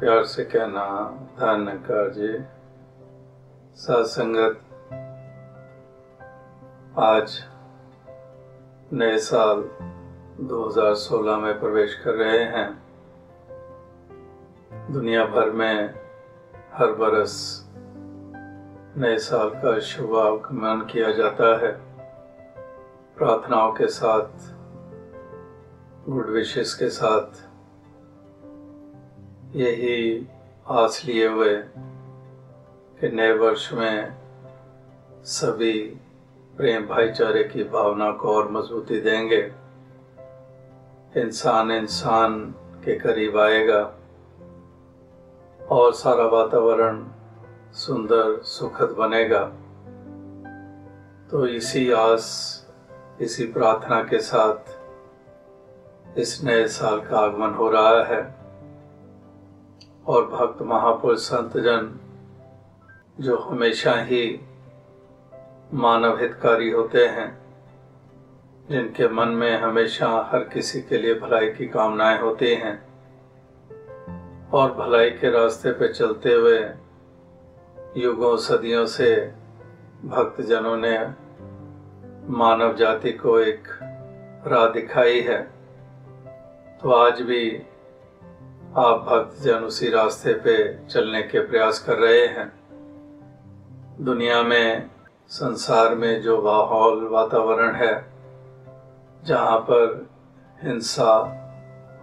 प्यार से कहना धनकार जी। सत्संगत आज नए साल 2016 में प्रवेश कर रहे हैं। दुनिया भर में हर बरस नए साल का शुभ आगमन किया जाता है। प्रार्थनाओं के साथ, गुड विशेष के साथ, यही आस लिए हुए कि नए वर्ष में सभी प्रेम भाईचारे की भावना को और मजबूती देंगे। इंसान इंसान के करीब आएगा। और सारा वातावरण सुंदर, सुखद बनेगा। तो इसी आस, इसी प्रार्थना के साथ इस नए साल का आगमन हो रहा है और भक्त महापुरुष संत जन जो हमेशा ही मानव हितकारी होते हैं, जिनके मन में हमेशा हर किसी के लिए भलाई की कामनाएँ होती हैं और भलाई के रास्ते पे चलते हुए युगों, सदियों से भक्त जनों ने मानव जाति को एक राह दिखाई है। तो आज भी आप भक्त जन उसी रास्ते पे चलने के प्रयास कर रहे हैं। दुनिया में, संसार में जो माहौल, वातावरण है, जहाँ पर हिंसा,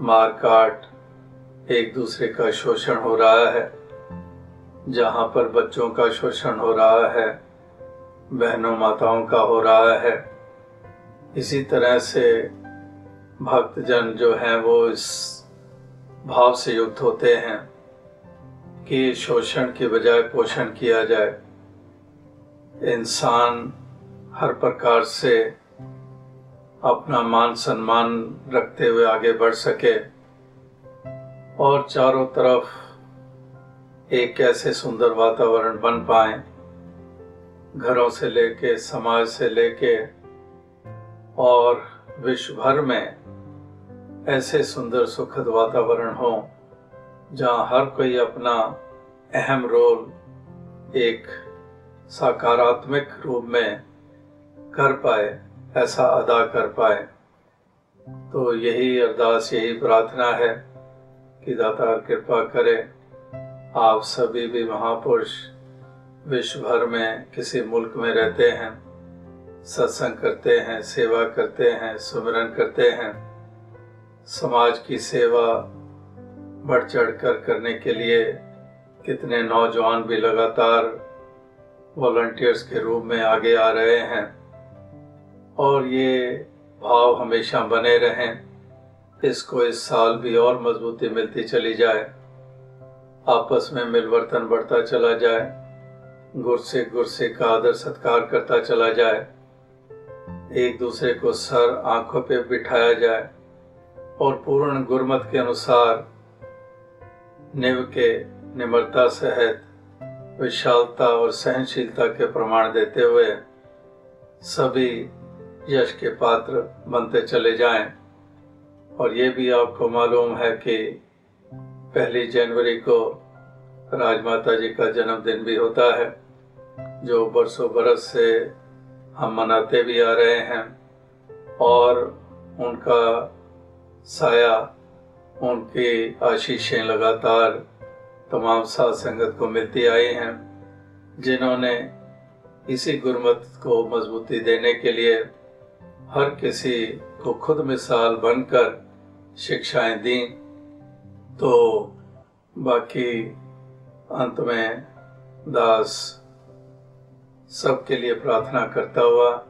मारकाट एक दूसरे का शोषण हो रहा है। जहाँ पर बच्चों का शोषण हो रहा है, बहनों माताओं का हो रहा है। इसी तरह से भक्तजन जो हैं वो इस भाव से युक्त होते हैं कि शोषण के बजाय पोषण किया जाए। इंसान हर प्रकार से अपना मान सम्मान रखते हुए आगे बढ़ सके। और चारों तरफ़ एक ऐसे सुंदर वातावरण बन पाए, घरों से लेके, समाज से लेके, और विश्व भर में ऐसे सुंदर सुखद वातावरण हो, जहाँ हर कोई अपना अहम रोल एक सकारात्मक रूप में कर पाए, ऐसा अदा कर पाए। तो यही अरदास, यही प्रार्थना है। कि दातार कृपा करे। आप सभी भी महापुरुष विश्व भर में किसी मुल्क में रहते हैं, सत्संग करते हैं, सेवा करते हैं, सुमिरन करते हैं। समाज की सेवा बढ़ चढ़ कर करने के लिए कितने नौजवान भी लगातार वॉलंटियर्स के रूप में आगे आ रहे हैं। और ये भाव हमेशा बने रहें। इसको इस साल भी और मजबूती मिलती चली जाए। आपस में मिलवर्तन बढ़ता चला जाए। गुर से गुर से का आदर सत्कार करता चला जाए। एक दूसरे को सर आँखों पे बिठाया जाए और पूर्ण गुरमत के अनुसार निव के निम्रता सहित विशालता और सहनशीलता के प्रमाण देते हुए सभी यश के पात्र बनते चले जाएँ। और ये भी आपको मालूम है कि पहली जनवरी को राजमाता जी का जन्मदिन भी होता है, जो बरसों बरस से हम मनाते भी आ रहे हैं। और उनका साया, उनकी आशीषें लगातार तमाम साथ संगत को मिलती आई हैं, जिन्होंने इसी गुरमत को मजबूती देने के लिए हर किसी को खुद मिसाल बनकर शिक्षाएँ दी तो बाकी अंत में दास सबके लिए प्रार्थना करता हुआ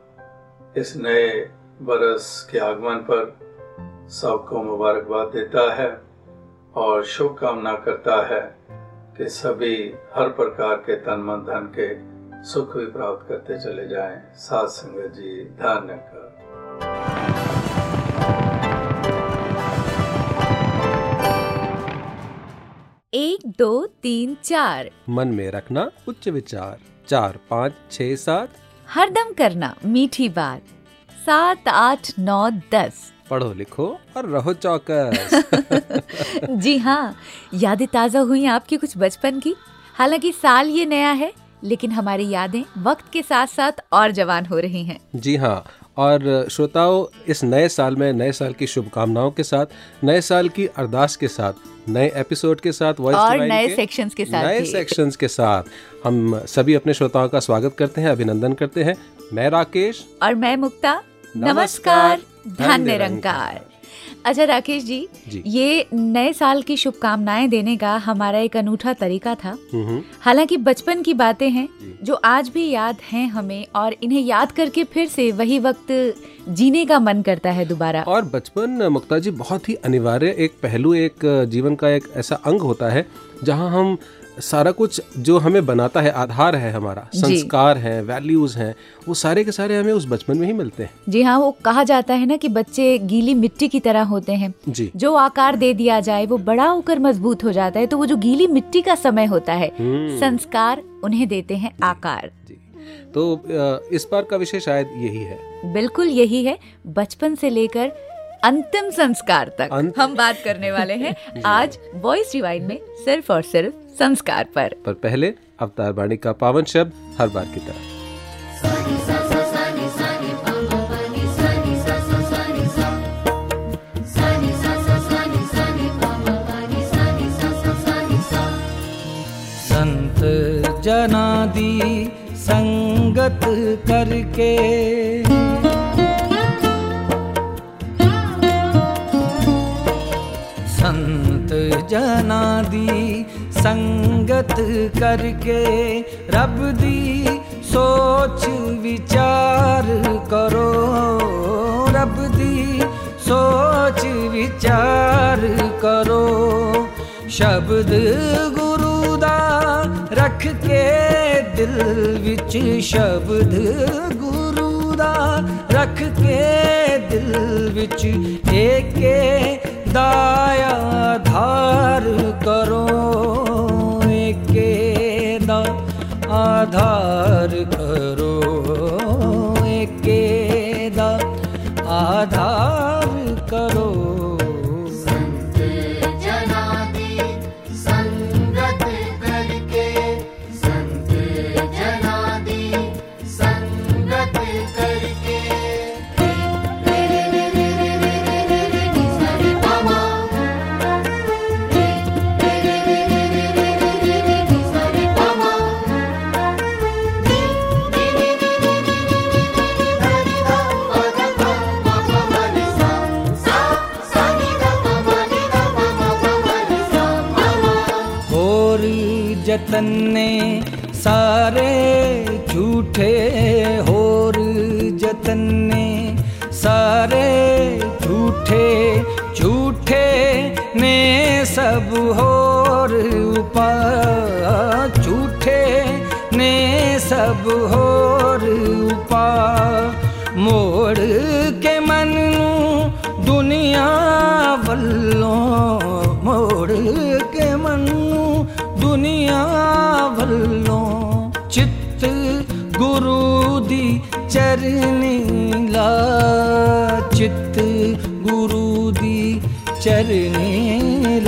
इस नए बरस के आगमन पर सबको मुबारकबाद देता है और शुभकामना करता है कि सभी हर प्रकार के तन मन धन के सुख भी प्राप्त करते चले जाएँ। सात संगत जी कर एक दो तीन चार। मन में रखना उच्च विचार। चार पाँच छः सात। हरदम करना मीठी बात। सात आठ नौ दस। पढ़ो लिखो और रहो चौकस। जी हाँ यादें ताज़ा हुई आपकी कुछ बचपन की। हालाँकि साल ये नया है लेकिन हमारी यादें वक्त के साथ साथ और जवान हो रही हैं। जी हाँ और श्रोताओं इस नए साल में नए साल की शुभकामनाओं के साथ नए साल की अरदास के साथ नए एपिसोड के साथ वॉइस और नए सेक्शंस के साथ नए। सेक्शंस के साथ हम सभी अपने श्रोताओं का स्वागत करते हैं अभिनंदन करते हैं। मैं राकेश। और मैं मुक्ता। नमस्कार, धन्य। निरंकार अच्छा राकेश जी, जी। ये नए साल की शुभकामनाएँ देने का हमारा एक अनूठा तरीका था। हालाँकि बचपन की बातें हैं जो। आज भी याद हैं हमें और इन्हें याद करके फिर से वही वक्त जीने का मन करता है दोबारा। और बचपन मुक्ता जी बहुत ही अनिवार्य एक पहलू एक जीवन का एक ऐसा अंग होता है जहाँ हम सारा कुछ जो हमें बनाता है आधार है हमारा संस्कार है वैल्यूज़ हैं वो सारे के सारे हमें उस बचपन में ही मिलते हैं। जी हाँ वो कहा जाता है ना कि बच्चे गीली मिट्टी की तरह होते हैं। जी। जो आकार दे दिया जाए वो बड़ा होकर मज़बूत हो जाता है तो वो जो गीली मिट्टी का समय होता है हम्म। संस्कार उन्हें देते हैं आकार। जी। तो इस बार का विषय शायद यही है। बिल्कुल यही है। बचपन से लेकर अंतिम संस्कार तक अंत- हम बात करने वाले हैं आज वॉइस डिवाइन में सिर्फ़ और सिर्फ़ संस्कार पर। पर पहले अवतार वाणी का पावन शब्द हर बार की तरह। संत जना दी संगत करके संत जना दी संगत करके रब दी सोच विचार करो। रब दी सोच विचार करो। शब्द गुरु दा रख के दिल विच शब्द गुरु दा रख के दिल विच एके दाया हार करो। झूठे झूठे ने सब होर उपा झूठे ने सब होर उपा मोड़ के मनू दुनिया वल्लों, मोड़ के मनू दुनिया वल्लों। चित्त गुरु दी चरनी ला, चित्त गुरु दी चरने चरणील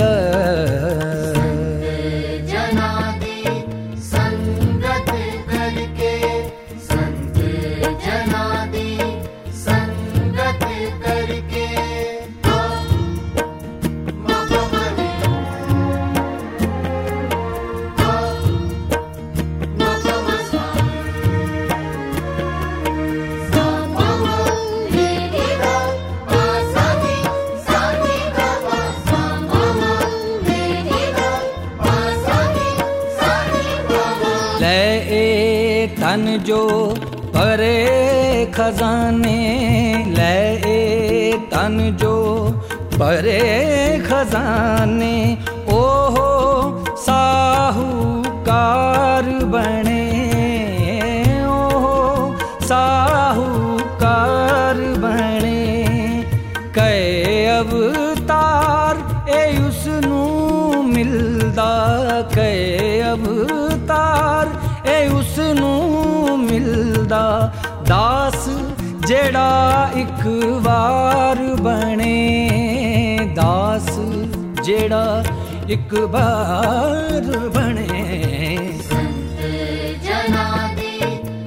एक बार बने।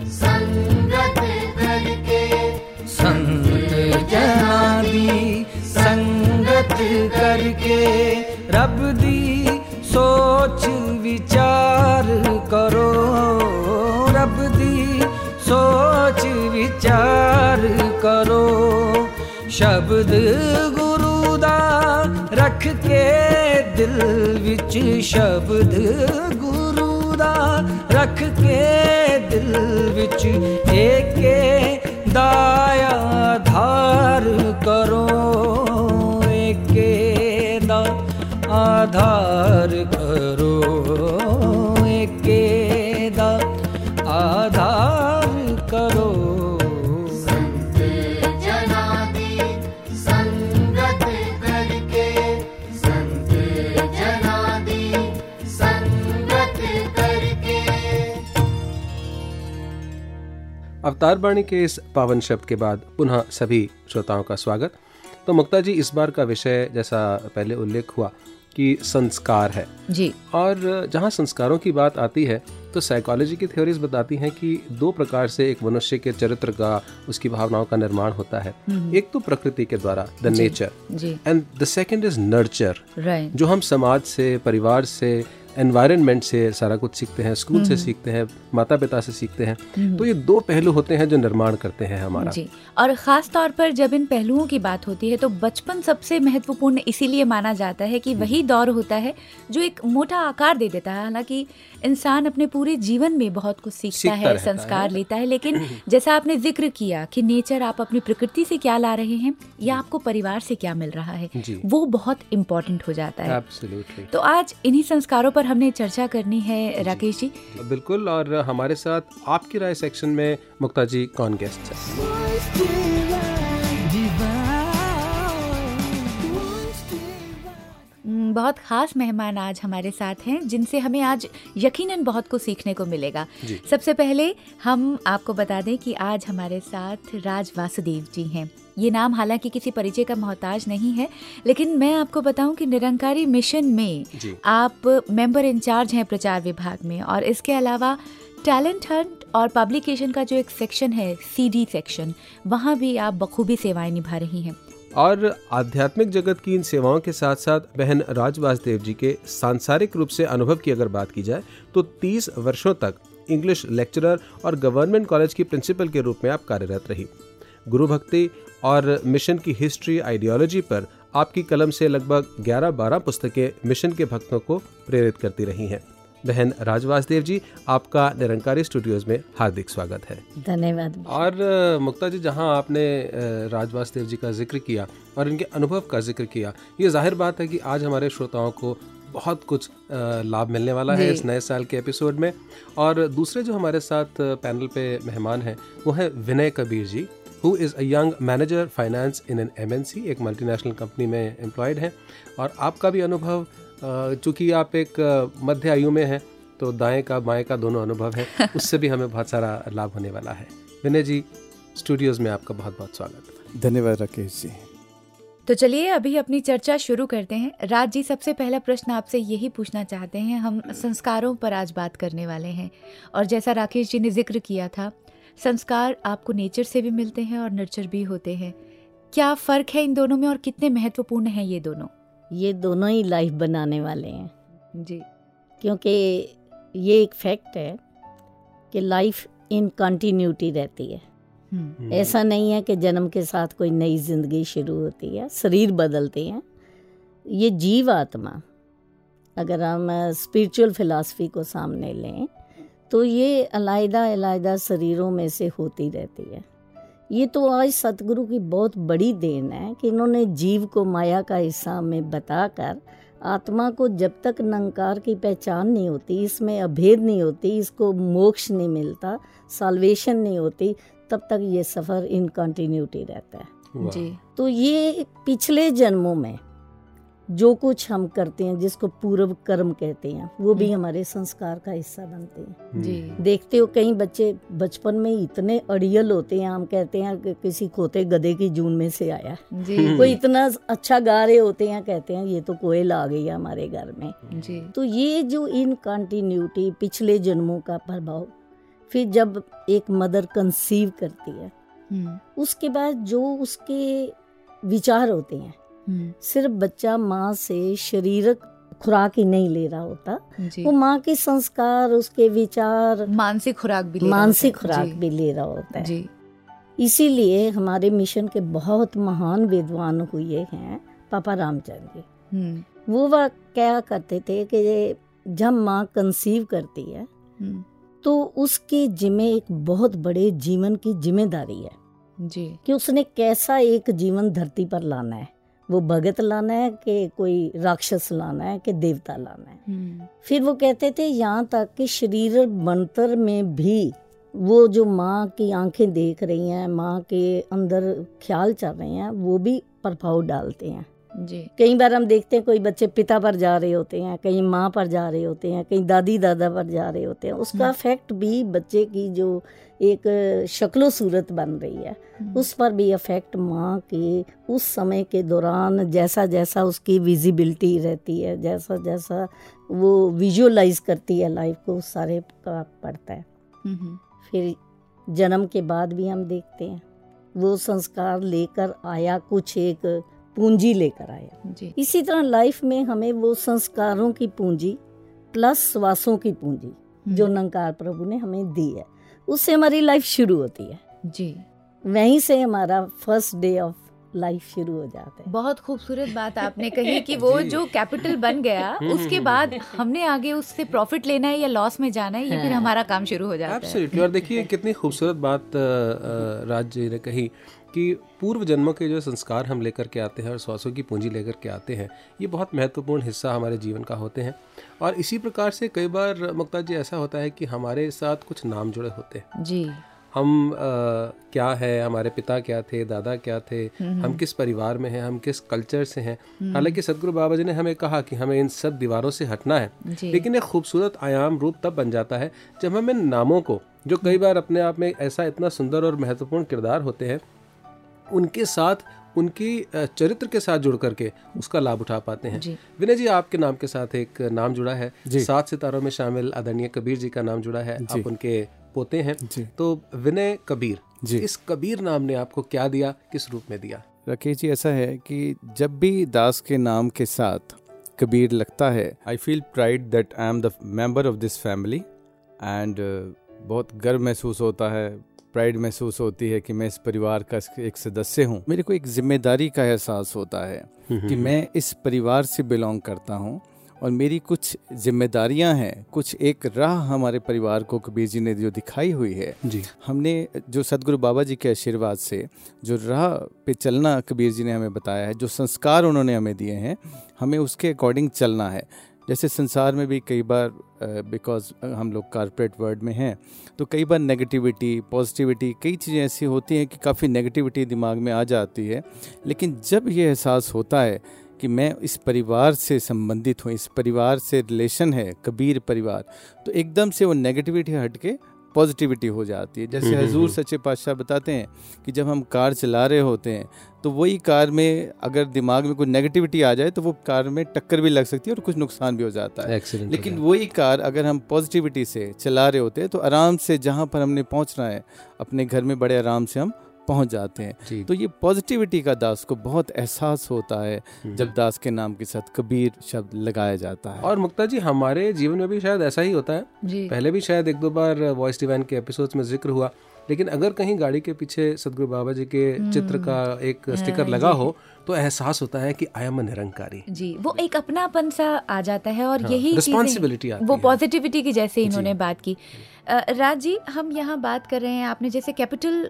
संगत करके। संत जना दी संगत करके। रब दी सोच विचार करो। रब दी सोच विचार करो। शब्द गुरुदा रख के दिल सच शब्द गुरु दा रख के दिल विच एके दा अवतार वाणी के इस पावन शब्द के बाद पुनः सभी श्रोताओं का स्वागत। तो मुक्ता जी इस बार का विषय जैसा पहले उल्लेख हुआ कि संस्कार है। जी। और जहाँ संस्कारों की बात आती है तो साइकोलॉजी की थ्योरीज बताती हैं कि दो प्रकार से एक मनुष्य के चरित्र का उसकी भावनाओं का निर्माण होता है। एक तो प्रकृति के द्वारा the nature and the second is nurture जो हम समाज से परिवार से एनवायरनमेंट से सारा कुछ सीखते हैं स्कूल से सीखते हैं माता पिता से सीखते हैं। तो ये दो पहलू होते हैं जो निर्माण करते हैं हमारा। जी और ख़ास तौर पर जब इन पहलुओं की बात होती है तो बचपन सबसे महत्वपूर्ण इसीलिए माना जाता है कि वही दौर होता है जो एक मोटा आकार दे देता है। हालाँकि इंसान अपने पूरे जीवन में बहुत कुछ सीखता सीखता है संस्कार है। लेता है लेकिन जैसा आपने ज़िक्र किया कि नेचर आप अपनी प्रकृति से क्या ला रहे हैं या आपको परिवार से क्या मिल रहा है वो बहुत इम्पोर्टेंट हो जाता है। तो आज इन्हीं संस्कारों पर हमने चर्चा करनी है राकेश जी। बिल्कुल और हमारे साथ आपकी राय सेक्शन में मुक्ता जी कौन गेस्ट है? बहुत खास मेहमान आज हमारे साथ हैं जिनसे हमें आज यकीनन बहुत कुछ सीखने को मिलेगा। सबसे पहले हम आपको बता दें कि आज हमारे साथ राज वासुदेव जी हैं। ये नाम हालाँकि किसी परिचय का मोहताज नहीं है लेकिन मैं आपको बताऊँ कि निरंकारी मिशन में आप मेंबर इंचार्ज हैं प्रचार विभाग में और इसके अलावा टैलेंट हंट और पब्लिकेशन का जो एक सेक्शन है सीडी सेक्शन वहाँ भी आप बखूबी सेवाएँ निभा रही हैं। और आध्यात्मिक जगत की इन सेवाओं के साथ साथ बहन राज वासुदेव जी के सांसारिक रूप से अनुभव की अगर बात की जाए तो 30 वर्षों तक इंग्लिश लेक्चरर और गवर्नमेंट कॉलेज की प्रिंसिपल के रूप में आप कार्यरत रही। गुरु भक्ति और मिशन की हिस्ट्री आइडियोलॉजी पर आपकी कलम से लगभग 11-12 पुस्तकें मिशन के भक्तों को प्रेरित करती रही हैं। बहन राज वासुदेव जी आपका निरंकारी स्टूडियोज में हार्दिक स्वागत है। धन्यवाद। और मुक्ता जी जहाँ आपने अ, राज जी का ज़िक्र किया और इनके अनुभव का ज़िक्र किया ये ज़ाहिर बात है कि आज हमारे श्रोताओं को बहुत कुछ लाभ मिलने वाला है इस नए साल के एपिसोड में। और दूसरे जो हमारे साथ पैनल पे मेहमान हैं वो है Vinay Kabir ji. Who is a young manager finance in an MNC एक मल्टीनेशनल कंपनी में एम्प्लॉयड हैं। और आपका भी अनुभव चूँकि आप एक मध्य आयु में हैं तो दाएँ का बाएँ का दोनों अनुभव है उससे भी हमें बहुत सारा लाभ होने वाला है। विनय जी स्टूडियोज में आपका बहुत बहुत स्वागत। धन्यवाद राकेश जी। तो चलिए अभी अपनी चर्चा शुरू करते हैं। राज जी सबसे पहला प्रश्न आपसे यही पूछना चाहते हैं। हम संस्कारों पर आज बात करने वाले हैं। और जैसा राकेश जी ने ज़िक्र किया था संस्कार आपको नेचर से भी मिलते हैं और नर्चर भी होते हैं। क्या फ़र्क है इन दोनों में और कितने महत्वपूर्ण हैं ये दोनों? ये दोनों ही लाइफ बनाने वाले हैं। जी। क्योंकि ये एक फैक्ट है कि लाइफ इन कंटिन्यूटी रहती है। हम्म, ऐसा नहीं है कि जन्म के साथ कोई नई ज़िंदगी शुरू होती है शरीर बदलते हैं। ये जीव आत्मा अगर हम स्पिरिचुअल फिलॉसफी को सामने लें तो ये अलायदा अलायदा शरीरों में से होती रहती है। ये तो आज सतगुरु की बहुत बड़ी देन है कि इन्होंने जीव को माया का हिस्सा में बताकर आत्मा को जब तक नंकार की पहचान नहीं होती इसमें अभेद नहीं होती इसको मोक्ष नहीं मिलता साल्वेशन नहीं होती तब तक ये सफ़र इन कंटिन्यूटी रहता है। जी। तो ये पिछले जन्मों में जो कुछ हम करते हैं जिसको पूर्व कर्म कहते हैं वो भी हम्म। हमारे संस्कार का हिस्सा बनते हैं। जी। देखते हो कई बच्चे बचपन में इतने अड़ियल होते हैं हम कहते हैं कि किसी खोते गधे की जून में से आया। है। जी कोई इतना अच्छा गा रहे होते हैं कहते हैं ये तो कोयल आ गई है हमारे घर में। जी। तो ये जो इन कंटिन्यूटी पिछले जन्मों का प्रभाव फिर जब एक मदर कंसीव करती है हम्म, उसके बाद जो उसके विचार होते हैं हम्म, सिर्फ़ बच्चा माँ से शरीरक खुराक ही नहीं ले रहा होता। वो माँ के संस्कार उसके विचार मानसिक खुराक भी मानसिक खुराक भी ले रहा होता है। इसीलिए हमारे मिशन के बहुत महान विद्वान हुए हैं पापा रामचंद्र जी। हम्म, वो वह क्या करते थे कि जब माँ कंसीव करती है हम्म, तो उसके जिम्मे एक बहुत बड़े जीवन की ज़िम्मेदारी है जी। कि उसने कैसा एक जीवन धरती पर लाना है। वो भगत लाना है कि कोई राक्षस लाना है कि देवता लाना है। हम्म, फिर वो कहते थे यहाँ तक कि शरीर मंत्र में भी वो जो माँ की आँखें देख रही हैं माँ के अंदर ख्याल चल रहे हैं वो भी प्रभाव डालते हैं। जी। कई बार हम देखते हैं कोई बच्चे पिता पर जा रहे होते हैं कहीं माँ पर जा रहे होते हैं कहीं दादी दादा पर जा रहे होते हैं उसका हम्म। इफ़ेक्ट भी बच्चे की जो एक शक्लो सूरत बन रही है हम्म, उस पर भी इफ़ेक्ट माँ के उस समय के दौरान जैसा जैसा उसकी विजिबिलिटी रहती है जैसा जैसा वो विजुअलाइज करती है लाइफ को उस सारे का पड़ता है। हम्म, हम्म, फिर जन्म के बाद भी हम देखते हैं वो संस्कार लेकर आया कुछ एक पूंजी लेकर आया जी। इसी तरह लाइफ में हमें वो संस्कारों की पूंजी प्लस श्वासों की पूंजी जो नंकार प्रभु ने हमें दी है उससे हमारी लाइफ शुरू होती है। जी। वहीं से हमारा फ़र्स्ट डे ऑफ़ लाइफ शुरू हो जाता है। बहुत खूबसूरत बात आपने कही कि वो जो। कैपिटल बन गया हम्म, उसके हम्म, बाद हमने आगे उससे प्रॉफिट लेना है या लॉस में जाना है ये फिर। हमारा काम शुरू हो जाता है। और देखिए कितनी खूबसूरत बात राज जी ने कही। कि पूर्व जन्मों के जो संस्कार हम लेकर के आते हैं और श्वासों की पूंजी लेकर के आते हैं ये बहुत महत्वपूर्ण हिस्सा हमारे जीवन का होते हैं। और इसी प्रकार से कई बार मुक्ता जी ऐसा होता है कि हमारे साथ कुछ नाम जुड़े होते हैं। जी। हम अ, क्या है हमारे पिता क्या थे दादा क्या थे हम्म, हम किस परिवार में हैं हम किस कल्चर से हैं। हालाँकि सदगुरु बाबा जी ने हमें कहा कि हमें इन सब दीवारों से हटना है लेकिन एक खूबसूरत आयाम रूप तब बन जाता है जब हम इन नामों को जो कई बार अपने आप में ऐसा इतना सुंदर और महत्वपूर्ण किरदार होते हैं उनके साथ उनकी चरित्र के साथ जुड़ करके उसका लाभ उठा पाते हैं। विनय जी आपके नाम के साथ एक नाम जुड़ा है। सात सितारों में शामिल आदरणीय कबीर जी का नाम जुड़ा है। आप उनके पोते हैं। तो विनय कबीर जी। इस कबीर नाम ने आपको क्या दिया किस रूप में दिया? राकेश जी ऐसा है कि जब भी दास के नाम के साथ कबीर लगता है I feel pride that I am the member of this family and uh, बहुत गर्व महसूस होता है। प्राइड महसूस होती है कि मैं इस परिवार का एक सदस्य हूँ। मेरे को एक ज़िम्मेदारी का एहसास होता है कि मैं इस परिवार से बिलोंग करता हूँ और मेरी कुछ जिम्मेदारियाँ हैं कुछ एक राह हमारे परिवार को कबीर जी ने जो दिखाई हुई है। जी। हमने जो सदगुरु बाबा जी के आशीर्वाद से जो राह पे चलना कबीर जी ने हमें बताया है जो संस्कार उन्होंने हमें दिए हैं हमें उसके अकॉर्डिंग चलना है। जैसे संसार में भी कई बार बिकॉज़ हम लोग कॉरपोरेट वर्ल्ड में हैं तो कई बार नेगेटिविटी पॉजिटिविटी कई चीज़ें ऐसी होती हैं कि काफ़ी नेगेटिविटी दिमाग में आ जाती है। लेकिन जब ये एहसास होता है कि मैं इस परिवार से संबंधित हूँ, इस परिवार से रिलेशन है, कबीर परिवार तो एकदम से वो नेगेटिविटी हट के पॉजिटिविटी हो जाती है। जैसे हजूर सच्चे पातशाह बताते हैं कि जब हम कार चला रहे होते हैं तो वही कार में अगर दिमाग में कोई नेगेटिविटी आ जाए तो वो कार में टक्कर भी लग सकती है और कुछ नुकसान भी हो जाता है। एक्सीडेंट लेकिन वही कार अगर हम पॉजिटिविटी से चला रहे होते हैं तो आराम से जहाँ पर हमने पहुँचना है अपने घर में बड़े आराम से हम पहुँच जाते हैं। तो ये पॉजिटिविटी का दास को बहुत एहसास होता है जब दास के नाम के साथ कबीर शब्द लगाया जाता है। और मुक्ता जी हमारे जीवन में भी शायद ऐसा ही होता है। पहले भी शायद एक दो बार वॉइस डिवाइन के एपिसोड्स में ज़िक्र हुआ लेकिन अगर कहीं गाड़ी के पीछे सदगुरु बाबा जी के चित्र का एक स्टिकर लगा हो तो एहसास होता है कि आई एम निरंकारी। जी वो एक अपनापन सा आ जाता है और हाँ, यही आती वो पॉजिटिविटी की जैसे इन्होंने बात की। राज जी हम यहाँ बात कर रहे हैं। आपने जैसे कैपिटल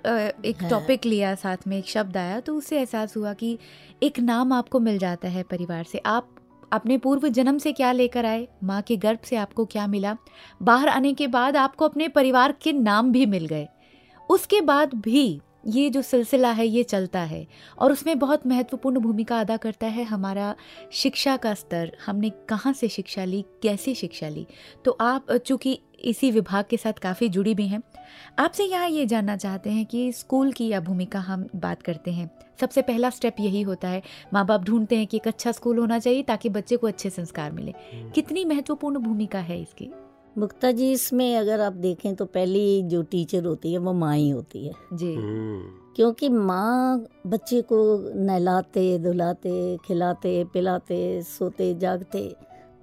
एक टॉपिक लिया साथ में एक शब्द आया तो उससे एहसास हुआ कि एक नाम आपको मिल जाता है परिवार से। आप अपने पूर्व जन्म से क्या लेकर आए? माँ के गर्भ से आपको क्या मिला? बाहर आने के बाद आपको अपने परिवार के नाम भी मिल गए। उसके बाद भी ये जो सिलसिला है ये चलता है और उसमें बहुत महत्वपूर्ण भूमिका अदा करता है हमारा शिक्षा का स्तर। हमने कहाँ से शिक्षा ली कैसे शिक्षा ली? तो आप चूँकि इसी विभाग के साथ काफ़ी जुड़ी भी हैं आपसे यहाँ ये जानना चाहते हैं कि स्कूल की या भूमिका हम बात करते हैं। सबसे पहला स्टेप यही होता है माँ बाप ढूंढते हैं कि एक अच्छा स्कूल होना चाहिए ताकि बच्चे को अच्छे संस्कार मिले। कितनी महत्वपूर्ण भूमिका है इसकी? मुक्ता जी इसमें अगर आप देखें तो पहली जो टीचर होती है वो माँ ही होती है। जी। क्योंकि माँ बच्चे को नहलाते धुलाते खिलाते पिलाते सोते जागते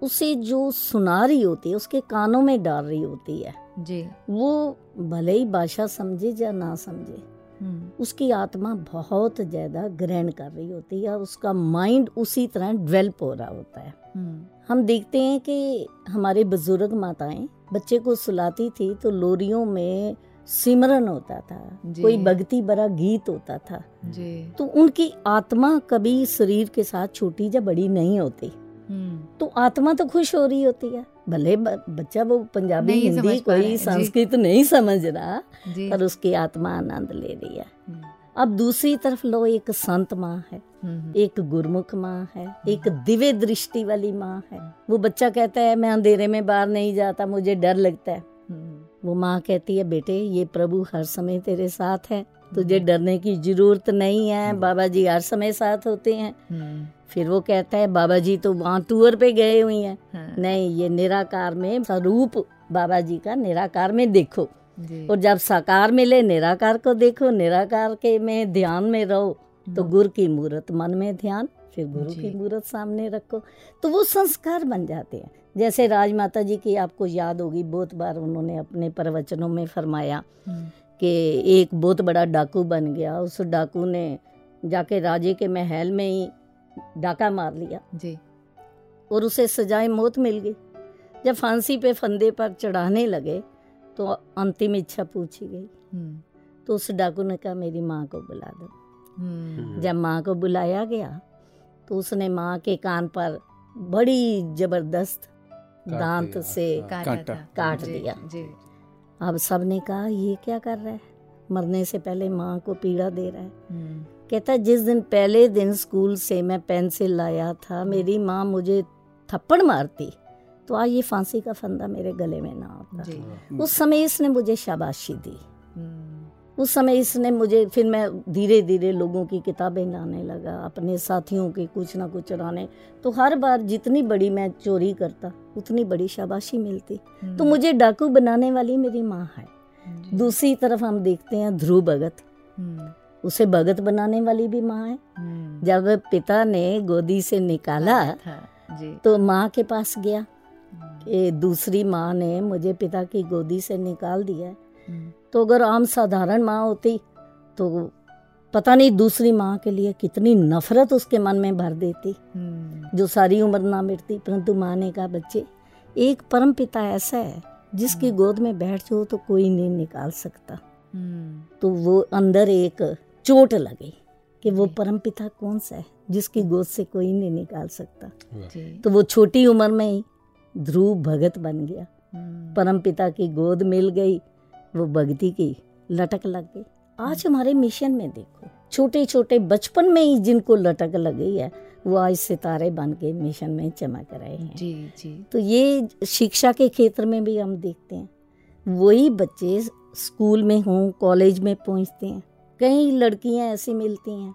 उसे जो सुना रही होती है उसके कानों में डाल रही होती है। जी। वो भले ही भाषा समझे या ना समझे हम्म, उसकी आत्मा बहुत ज़्यादा ग्रहण कर रही होती है उसका माइंड उसी तरह डेवलप हो रहा होता है। हम्म, हम देखते हैं कि हमारे बुज़ुर्ग माताएँ बच्चे को सुलाती थी तो लोरियों में सिमरन होता था कोई भक्ति भरा गीत होता था। जी। तो उनकी आत्मा कभी शरीर के साथ छोटी या बड़ी नहीं होती। हम्म, तो आत्मा तो खुश हो रही होती है। भले बच्चा वो पंजाबी हिंदी कोई संस्कृत नहीं समझ रहा पर उसकी आत्मा आनंद ले रही है। हम्म, अब दूसरी तरफ़ लो एक संत माँ है हम्म, एक गुरमुख माँ है एक दिव्य दृष्टि वाली माँ है। वो बच्चा कहता है मैं अंधेरे में बाहर नहीं जाता मुझे डर लगता है। हम्म, वो माँ कहती है बेटे ये प्रभु हर समय तेरे साथ है। तुझे डरने की ज़रूरत नहीं है। बाबा जी हर समय साथ होते हैं। हम्म, फिर वो कहता है बाबा जी तो वहाँ टूर पे गए हुई हैं। हाँ, नहीं ये निराकार में स्वरूप बाबा जी का निराकार में देखो। और जब साकार मिले निराकार को देखो निराकार के में ध्यान में रहो तो गुरु की मूर्त मन में ध्यान फिर गुरु की मूर्त सामने रखो। तो वो संस्कार बन जाते हैं। जैसे राजमाता जी की आपको याद होगी बहुत बार उन्होंने अपने प्रवचनों में फरमाया हम्म, कि एक बहुत बड़ा डाकू बन गया। उस डाकू ने जाके राजे के महल में ही डाका मार लिया। जी। और उसे सजाए मौत मिल गई। जब फांसी पे फंदे पर चढ़ाने लगे तो अंतिम इच्छा पूछी गई। हम्म, तो उस डाकू ने कहा मेरी माँ को बुला दो। हम्म, जब माँ को बुलाया गया तो उसने माँ के कान पर बड़ी ज़बरदस्त दांत से काटा दिया। जी। अब सबने कहा ये क्या कर रहा है? मरने से पहले माँ को पीड़ा दे रहा है। हम्म, कहता है, जिस दिन पहले दिन स्कूल से मैं पेंसिल लाया था मेरी माँ मुझे थप्पड़ मारती। तो आज ये फांसी का फंदा मेरे गले में ना होता उस समय इसने मुझे शाबाशी दी। हम्म, उस समय इसने मुझे फिर मैं धीरे धीरे लोगों की किताबें लाने लगा अपने साथियों के कुछ ना कुछ लाने तो हर बार जितनी बड़ी मैं चोरी करता उतनी बड़ी शाबाशी मिलती। तो हम्म, मुझे डाकू बनाने वाली मेरी माँ है। दूसरी तरफ़ हम देखते हैं ध्रुव भगत। हम्म, उसे भगत बनाने वाली भी माँ है। जब पिता ने गोदी से निकाला तो माँ के पास गया। हम्म, कि दूसरी माँ ने मुझे पिता की गोदी से निकाल दिया हम्म, तो अगर आम साधारण माँ होती तो पता नहीं दूसरी माँ के लिए कितनी नफरत उसके मन में भर देती हम्म, जो सारी उम्र ना मिटती परंतु माँ ने कहा बच्चे एक परम पिता ऐसा है जिसकी गोद में बैठ जाओ तो कोई नहीं निकाल सकता। हम्म, तो वो अंदर एक चोट लगी कि वो परम पिता कौन सा है जिसकी गोद से कोई नहीं निकाल सकता। तो वो छोटी उम्र में ही ध्रुव भगत बन गया। हम्म, परम पिता की गोद मिल गई वो भक्ति की लटक लग गई। आज हमारे मिशन में देखो छोटे छोटे बचपन में ही जिनको लटक लगी है वो आज सितारे बन के मिशन में चमक रहे हैं। जी जी। तो ये शिक्षा के क्षेत्र में भी हम देखते हैं वही बच्चे स्कूल में हों कॉलेज में पहुँचते हैं कई लड़कियाँ ऐसी मिलती हैं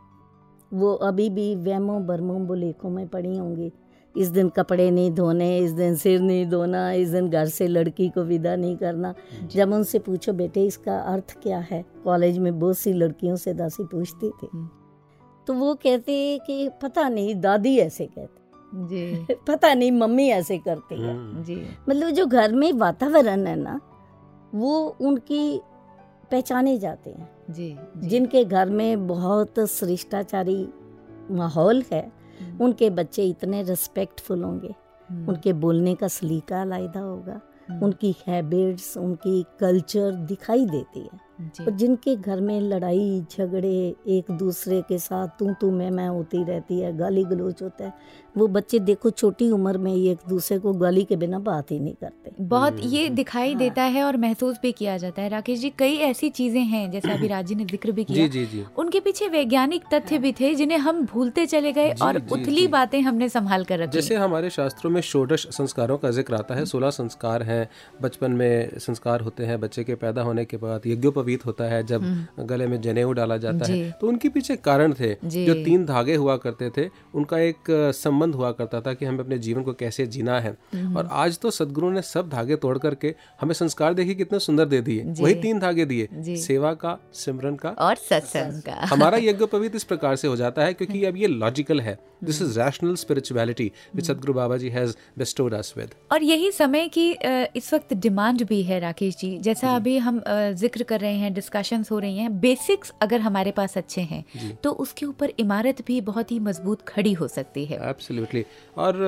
वो अभी भी वहमों बरमों बुलेखों में पड़ी होंगी। इस दिन कपड़े नहीं धोने इस दिन सिर नहीं धोना इस दिन घर से लड़की को विदा नहीं करना। जब उनसे पूछो बेटे इसका अर्थ क्या है? कॉलेज में बहुत सी लड़कियों से दासी पूछती थी। हम्म। तो वो कहते कि पता नहीं दादी ऐसे कहते जी। पता नहीं मम्मी ऐसे करती है। जी। मतलब जो घर में वातावरण है ना वो उनकी पहचाने जाते हैं। जी जी, जिनके घर में बहुत शिष्टाचारी माहौल है हम्म, उनके बच्चे इतने रिस्पेक्टफुल होंगे। हम्म, उनके बोलने का सलीका लायदा होगा। हम्म, उनकी हैबिट्स उनकी कल्चर दिखाई देती है। और जिनके घर में लड़ाई झगड़े एक दूसरे के साथ तू तू मैं मैं होती रहती है गाली गलोच होता है वो बच्चे देखो छोटी उम्र में ही एक दूसरे को गाली के बिना बात ही नहीं करते। बहुत ये हम्म। दिखाई हाँ। देता है और महसूस भी किया जाता है। राकेश जी कई ऐसी चीज़ें हैं जैसे अभी राज़ी ने ज़िक्र भी किया। जी जी। जी उनके पीछे वैज्ञानिक तथ्य भी थे जिन्हें हम भूलते चले गए और उथली बातें हमने संभाल कर रखी। जैसे हमारे शास्त्रों में षोडश संस्कारों का ज़िक्र आता है सोलह संस्कार है बचपन में संस्कार होते हैं बच्चे के पैदा होने के बाद यज्ञोपवीत होता है जब गले में जनेऊ डाला जाता है। तो उनके पीछे कारण थे जो। तीन धागे हुआ करते थे उनका एक संबंध हुआ करता था कि हमें अपने जीवन को कैसे जीना है। और आज तो सदगुरु ने सब धागे तोड़ करके हमें संस्कार देखिए कितने सुंदर दे दिए। वही तीन धागे दिए सेवा का सिमरन का। और सत्संग का। हमारा यज्ञोपवीत इस प्रकार से हो जाता है क्योंकि अब ये लॉजिकल है। This is rational spirituality which Sadhguru Baba ji has bestowed us with और यही समय की इस वक्त डिमांड भी है राकेश जी। जैसा अभी हम ज़िक्र कर रहे हैं डिस्कशंस हो रही हैं बेसिक्स अगर हमारे पास अच्छे हैं तो उसके ऊपर इमारत भी बहुत ही मज़बूत खड़ी हो सकती है। एब्सोल्युटली और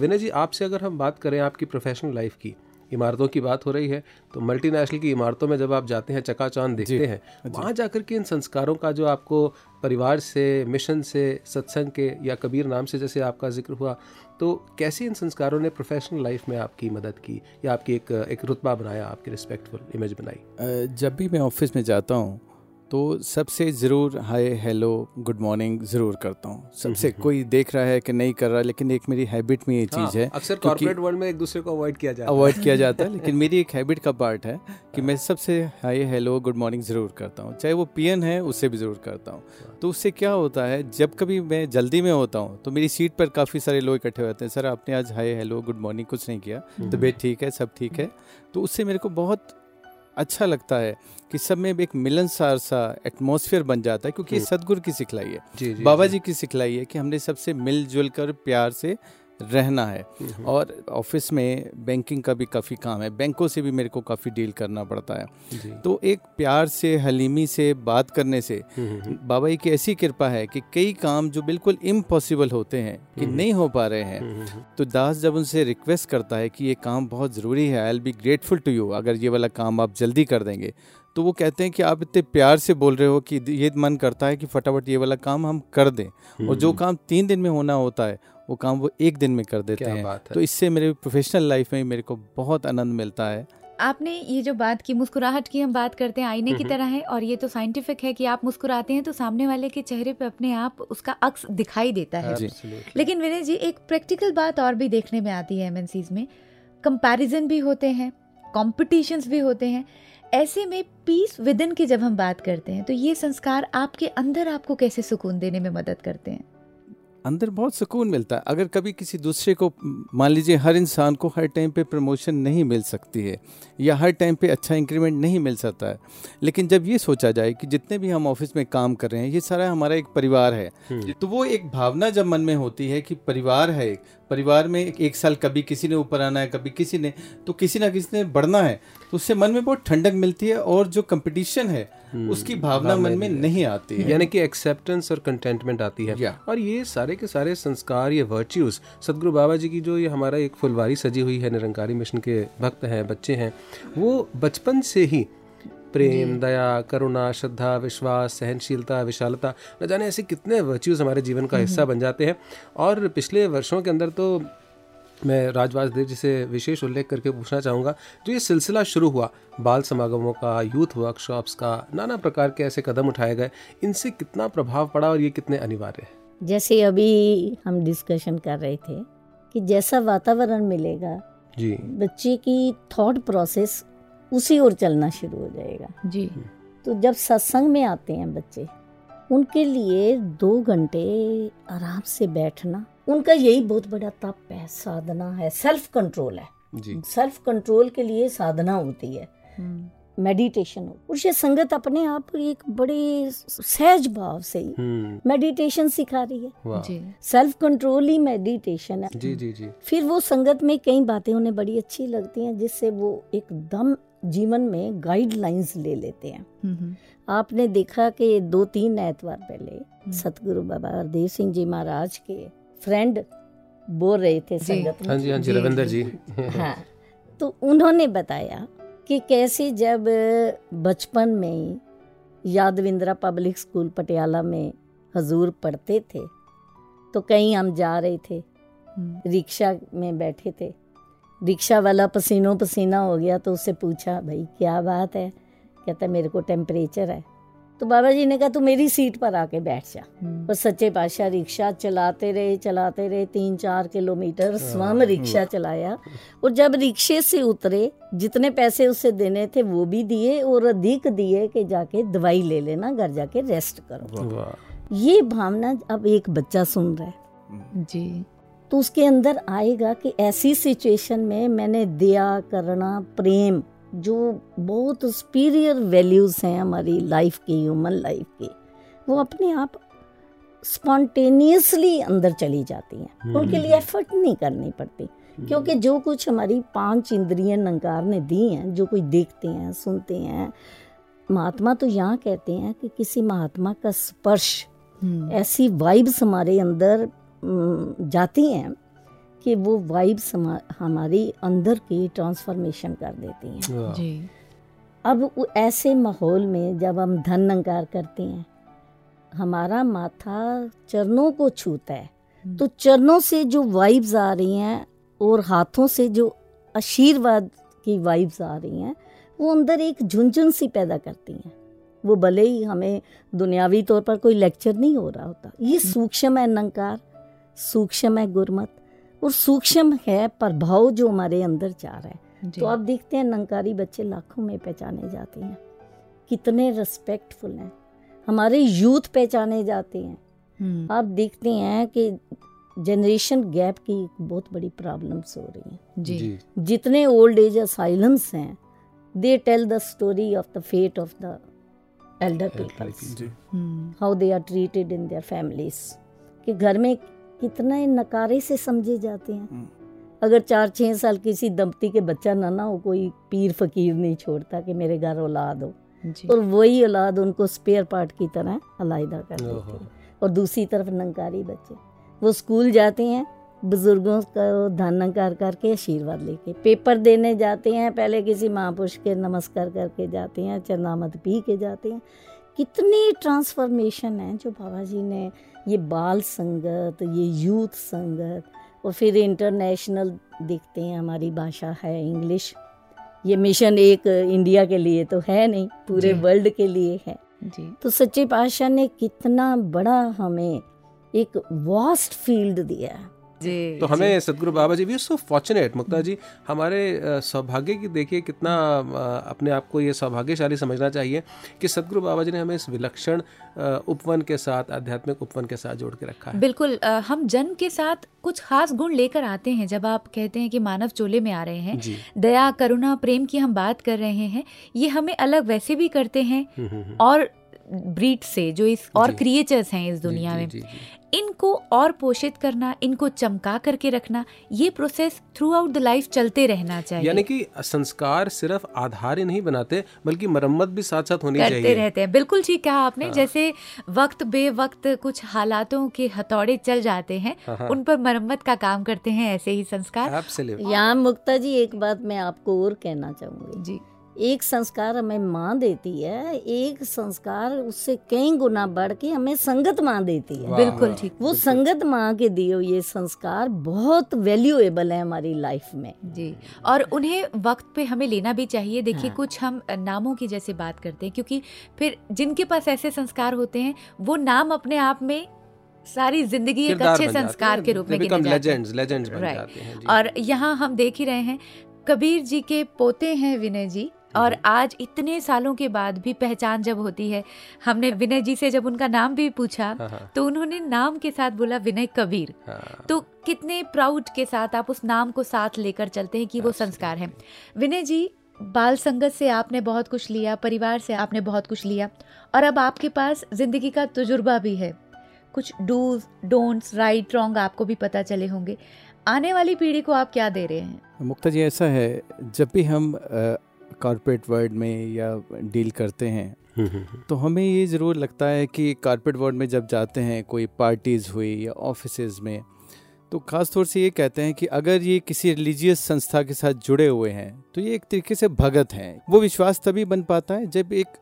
विनय जी आपसे अगर हम बात करें आपकी प्रोफेशनल लाइफ की इमारतों की बात हो रही है तो मल्टीनेशनल की इमारतों में जब आप जाते हैं चकाचौंध देखते हैं वहाँ जाकर के इन संस्कारों का जो आपको परिवार से मिशन से सत्संग के या कबीर नाम से जैसे आपका ज़िक्र हुआ तो कैसे इन संस्कारों ने प्रोफेशनल लाइफ में आपकी मदद की या आपकी एक एक रुतबा बनाया, आपकी रिस्पेक्टफुल इमेज बनाई? जब भी मैं ऑफ़िस में जाता हूँ तो सबसे ज़रूर हाय हेलो गुड मॉर्निंग ज़रूर करता हूँ। सबसे कोई देख रहा है कि नहीं कर रहा लेकिन एक मेरी हैबिट में ये चीज़ है हाँ, अक्सर कॉर्पोरेट वर्ल्ड में एक दूसरे को अवॉइड किया जाता है। अवॉइड किया जाता है लेकिन मेरी एक हैबिट का पार्ट है कि मैं सबसे हाय हेलो गुड मॉर्निंग ज़रूर करता हूँ। चाहे वो पीएन है उससे भी ज़रूर करता हूँ। तो उससे क्या होता है जब कभी मैं जल्दी में होता हूँ तो मेरी सीट पर काफ़ी सारे लोग इकट्ठे होते हैं सर आपने आज हाय हेलो गुड मॉर्निंग कुछ नहीं किया तबीयत ठीक है सब ठीक है? तो उससे मेरे को बहुत अच्छा लगता है कि सब में एक मिलनसार सा एटमोसफियर बन जाता है क्योंकि सदगुरु की सिखलाई है। जी जी बाबा जी। की सिखलाई है कि हमने सबसे मिलजुल कर प्यार से रहना है। और ऑफ़िस में बैंकिंग का भी काफ़ी काम है बैंकों से भी मेरे को काफ़ी डील करना पड़ता है। तो एक प्यार से हलीमी से बात करने से बाबा जी की ऐसी कृपा है कि कई काम जो बिल्कुल इम्पॉसिबल होते हैं कि नहीं हो पा रहे हैं तो दास जब उनसे रिक्वेस्ट करता है कि ये काम बहुत ज़रूरी है I'll be grateful to you अगर ये वाला काम आप जल्दी कर देंगे तो वो कहते हैं कि आप इतने प्यार से बोल रहे हो कि ये मन करता है कि फटाफट ये वाला काम हम कर दें। और जो काम तीन दिन में होना होता है वो काम वो एक दिन में कर देते हैं। बात है। तो इससे मेरे प्रोफेशनल लाइफ में मेरे को बहुत आनंद मिलता है। आपने ये जो बात की मुस्कुराहट की हम बात करते हैं आईने की तरह है और ये तो साइंटिफिक है कि आप मुस्कुराते हैं तो सामने वाले के चेहरे पे अपने आप उसका अक्स दिखाई देता है। लेकिन विनय जी एक प्रैक्टिकल बात और भी देखने में आती है एमएनसीज में। कंपैरिजन भी होते हैं कॉम्पिटिशन्स भी होते हैं। ऐसे में पीस विदिन की जब हम बात करते हैं तो ये संस्कार आपके अंदर आपको कैसे सुकून देने में मदद करते हैं? अंदर बहुत सुकून मिलता है। अगर कभी किसी दूसरे को मान लीजिए हर इंसान को हर टाइम पे प्रमोशन नहीं मिल सकती है या हर टाइम पे अच्छा इंक्रीमेंट नहीं मिल सकता है लेकिन जब ये सोचा जाए कि जितने भी हम ऑफ़िस में काम कर रहे हैं ये सारा हमारा एक परिवार है। तो वो एक भावना जब मन में होती है कि परिवार है एक परिवार में एक, एक साल कभी किसी ने ऊपर आना है कभी किसी ने तो किसी ना किसी ने बढ़ना है तो उससे मन में बहुत ठंडक मिलती है और जो कंपटीशन है उसकी भावना मन में नहीं आती है। यानी कि एक्सेप्टेंस और कंटेंटमेंट आती है। और ये सारे के सारे संस्कार ये वर्च्यूज सदगुरु बाबा जी की जो ये हमारा एक फुलवारी सजी हुई है निरंकारी मिशन के भक्त हैं बच्चे हैं वो बचपन से ही प्रेम दया करुणा श्रद्धा विश्वास सहनशीलता विशालता न जाने ऐसे कितने वर्च्यूज हमारे जीवन का हिस्सा बन जाते हैं। और पिछले वर्षों के अंदर तो मैं राजवास देव जी से विशेष उल्लेख करके पूछना चाहूँगा जो ये सिलसिला शुरू हुआ बाल समागमों का यूथ वर्कशॉप्स का नाना प्रकार के ऐसे कदम उठाए गए इनसे कितना प्रभाव पड़ा और ये कितने अनिवार्य है? जैसे अभी हम डिस्कशन कर रहे थे कि जैसा वातावरण मिलेगा जी। बच्चे की थॉट प्रोसेस उसी ओर चलना शुरू हो जाएगा। जी। तो जब सत्संग में आते हैं बच्चे उनके लिए दो घंटे आराम से बैठना उनका यही बहुत बड़ा तप है साधना है सेल्फ कंट्रोल है। सेल्फ कंट्रोल के लिए साधना होती है। मेडिटेशन हो। और ये संगत अपने आप एक बड़े सहज भाव से ही हम्म। मेडिटेशन सिखा रही है। सेल्फ कंट्रोल ही मेडिटेशन है। जी जी जी। फिर वो संगत में कई बातें उन्हें बड़ी अच्छी लगती हैं जिससे वो एकदम जीवन में गाइडलाइंस ले लेते हैं। हम्म, आपने देखा कि दो तीन एतवार पहले सतगुरु बाबा हरदेव सिंह जी महाराज के फ्रेंड बोल रहे थे जी। संगत में। हाँ जी हाँ जी जी, रविंदर जी। हाँ। तो उन्होंने बताया कि कैसे जब बचपन में ही यादविंद्रा पब्लिक स्कूल पटियाला में हजूर पढ़ते थे तो कहीं हम जा रहे थे हम्म, रिक्शा में बैठे थे। रिक्शा वाला पसीनों पसीना हो गया तो उससे पूछा भाई क्या बात है? कहता मेरे को टेम्परेचर है। तो बाबा जी ने कहा तू मेरी सीट पर आके बैठ जा। हम्म, और सच्चे पातशाह रिक्शा चलाते रहे चलाते रहे तीन चार किलोमीटर स्वयं रिक्शा चलाया। और जब रिक्शे से उतरे जितने पैसे उसे देने थे वो भी दिए और अधिक दिए कि जाके दवाई ले लेना घर जाके रेस्ट करो। ये भावना अब एक बच्चा सुन रहा है। जी। तो उसके अंदर आएगा कि ऐसी सिचुएशन में मैंने दया करना प्रेम जो बहुत सुपीरियर वैल्यूज़ हैं हमारी लाइफ की ह्यूमन लाइफ की वो अपने आप स्पॉन्टेनियसली अंदर चली जाती हैं। उनके लिए एफर्ट नहीं करनी पड़ती क्योंकि जो कुछ हमारी पाँच इंद्रिय नंकार ने दी हैं जो कुछ देखते हैं सुनते हैं महात्मा तो यहाँ कहते हैं कि किसी महात्मा का स्पर्श हम्म, ऐसी वाइब्स हमारे अंदर जाती हैं कि वो वाइब्स हमारी अंदर की ट्रांसफॉर्मेशन कर देती हैं। जी। अब ऐसे माहौल में जब हम धन अंकार करते हैं हमारा माथा चरणों को छूता है। हम्म। तो चरणों से जो वाइब्स आ रही हैं और हाथों से जो आशीर्वाद की वाइब्स आ रही हैं वो अंदर एक झुंझुन सी पैदा करती हैं। वो भले ही हमें दुनियावी तौर पर कोई लेक्चर नहीं हो रहा होता। ये सूक्ष्म है नंकार सूक्ष्म है गुरमत। और सूक्ष्म है प्रभाव जो हमारे अंदर जा रहा है। तो आप देखते हैं नंकारी बच्चे लाखों में पहचाने जाते हैं। कितने रिस्पेक्टफुल हैं। हमारे यूथ पहचाने जाते हैं। हम्म, आप देखते हैं कि जनरेशन गैप की एक बहुत बड़ी प्रॉब्लम्स हो रही हैं। जी। जी। जितने ओल्ड एज असाइलम्स हैं they tell the story of the fate of the elder peoples how they are treated in their families कि घर में कितने नकारे से समझे जाते हैं। हम्म। अगर चार छः साल किसी दंपति के बच्चा ना ना हो कोई पीर फकीर नहीं छोड़ता कि मेरे घर औलाद हो। और वही औलाद उनको स्पेयर पार्ट की तरह अलाइदा कर देती। है। और दूसरी तरफ़ नंकारी बच्चे। वो स्कूल जाते हैं बुज़ुर्गों का धनकार करके आशीर्वाद लेके। पेपर देने जाते हैं पहले किसी महापुरुष के नमस्कार करके जाते हैं चरनामत पी के जाते हैं। कितनी ट्रांसफॉर्मेशन है जो बाबा जी ने ये बाल संगत ये यूथ संगत और फिर इंटरनेशनल देखते हैं हमारी भाषा है इंग्लिश ये मिशन एक इंडिया के लिए तो है नहीं पूरे वर्ल्ड के लिए है। जी। तो सच्चे पातशाह ने कितना बड़ा हमें एक वास्ट फ़ील्ड दिया। है तो हमें सदगुरु बाबा जी वी सो फॉर्चुनेट मुक्ता जी हमारे सौभाग्य की देखिए कितना अपने आप को ये सौभाग्यशाली समझना चाहिए कि सदगुरु बाबा जी ने हमें इस विलक्षण उपवन के साथ आध्यात्मिक उपवन के साथ जोड़ के रखा है बिल्कुल हम जन्म के साथ कुछ खास गुण लेकर आते हैं जब आप कहते हैं कि मानव चोले में आ रहे हैं दया करुणा प्रेम की हम बात कर रहे हैं ये हमें अलग वैसे भी करते हैं हम्म, हम्म, हम्म। और ब्रीड से जो इस और। क्रिएचर्स हैं इस दुनिया जी, में जी, जी। इनको और पोषित करना इनको चमका करके रखना ये process throughout the life चलते रहना चाहिए यानी कि संस्कार सिर्फ़ आधार ही नहीं बनाते बल्कि मरम्मत भी साथ साथ होनी करते चाहिए रहते हैं बिल्कुल ठीक कहा आपने हाँ। जैसे वक्त बे वक्त कुछ हालातों के हथौड़े चल जाते हैं हाँ, हाँ। उन पर मरम्मत का काम करते हैं ऐसे ही संस्कार Absolutely. यहाँ मुक्ता जी एक बात मैं आपको और कहना चाहूँगी जी एक संस्कार हमें माँ देती है एक संस्कार उससे कई गुना बढ़ के हमें संगत माँ देती है। बिल्कुल ठीक। वो संगत माँ के दिए ये संस्कार बहुत वैल्यूएबल है हमारी लाइफ में। जी और उन्हें वक्त पे हमें लेना भी चाहिए। देखिए हाँ। कुछ हम नामों की जैसे बात करते हैं क्योंकि फिर जिनके पास ऐसे संस्कार होते हैं वो नाम अपने आप में सारी ज़िंदगी एक अच्छे संस्कार के रूप में legends, legends Right. और यहाँ हम देख ही रहे हैं कबीर जी के पोते हैं विनय जी। और आज इतने सालों के बाद भी पहचान जब होती है हमने विनय जी से जब उनका नाम भी पूछा हाँ, हाँ, तो उन्होंने नाम के साथ बोला विनय कबीर। हाँ। तो कितने प्राउड के साथ आप उस नाम को साथ लेकर चलते हैं कि वो संस्कार है। विनय जी बाल संगत से आपने बहुत कुछ लिया परिवार से आपने बहुत कुछ लिया और अब आपके पास ज़िंदगी का तजुर्बा भी है। कुछ डूज डोंट्स राइट रॉन्ग आपको भी पता चले होंगे। आने वाली पीढ़ी को आप क्या दे रहे हैं? मुक्ता जी ऐसा है जब भी हम कॉरपोरेट वर्ल्ड में या डील करते हैं हम्म, हम्म, हम्म। तो हमें ये ज़रूर लगता है कि कॉरपोरेट वर्ल्ड में जब जाते हैं कोई पार्टीज़ हुई या ऑफिसेज में तो ख़ास तौर से ये कहते हैं कि अगर ये किसी रिलीजियस संस्था के साथ जुड़े हुए हैं तो ये एक तरीके से भगत हैं वो विश्वास तभी बन पाता है जब एक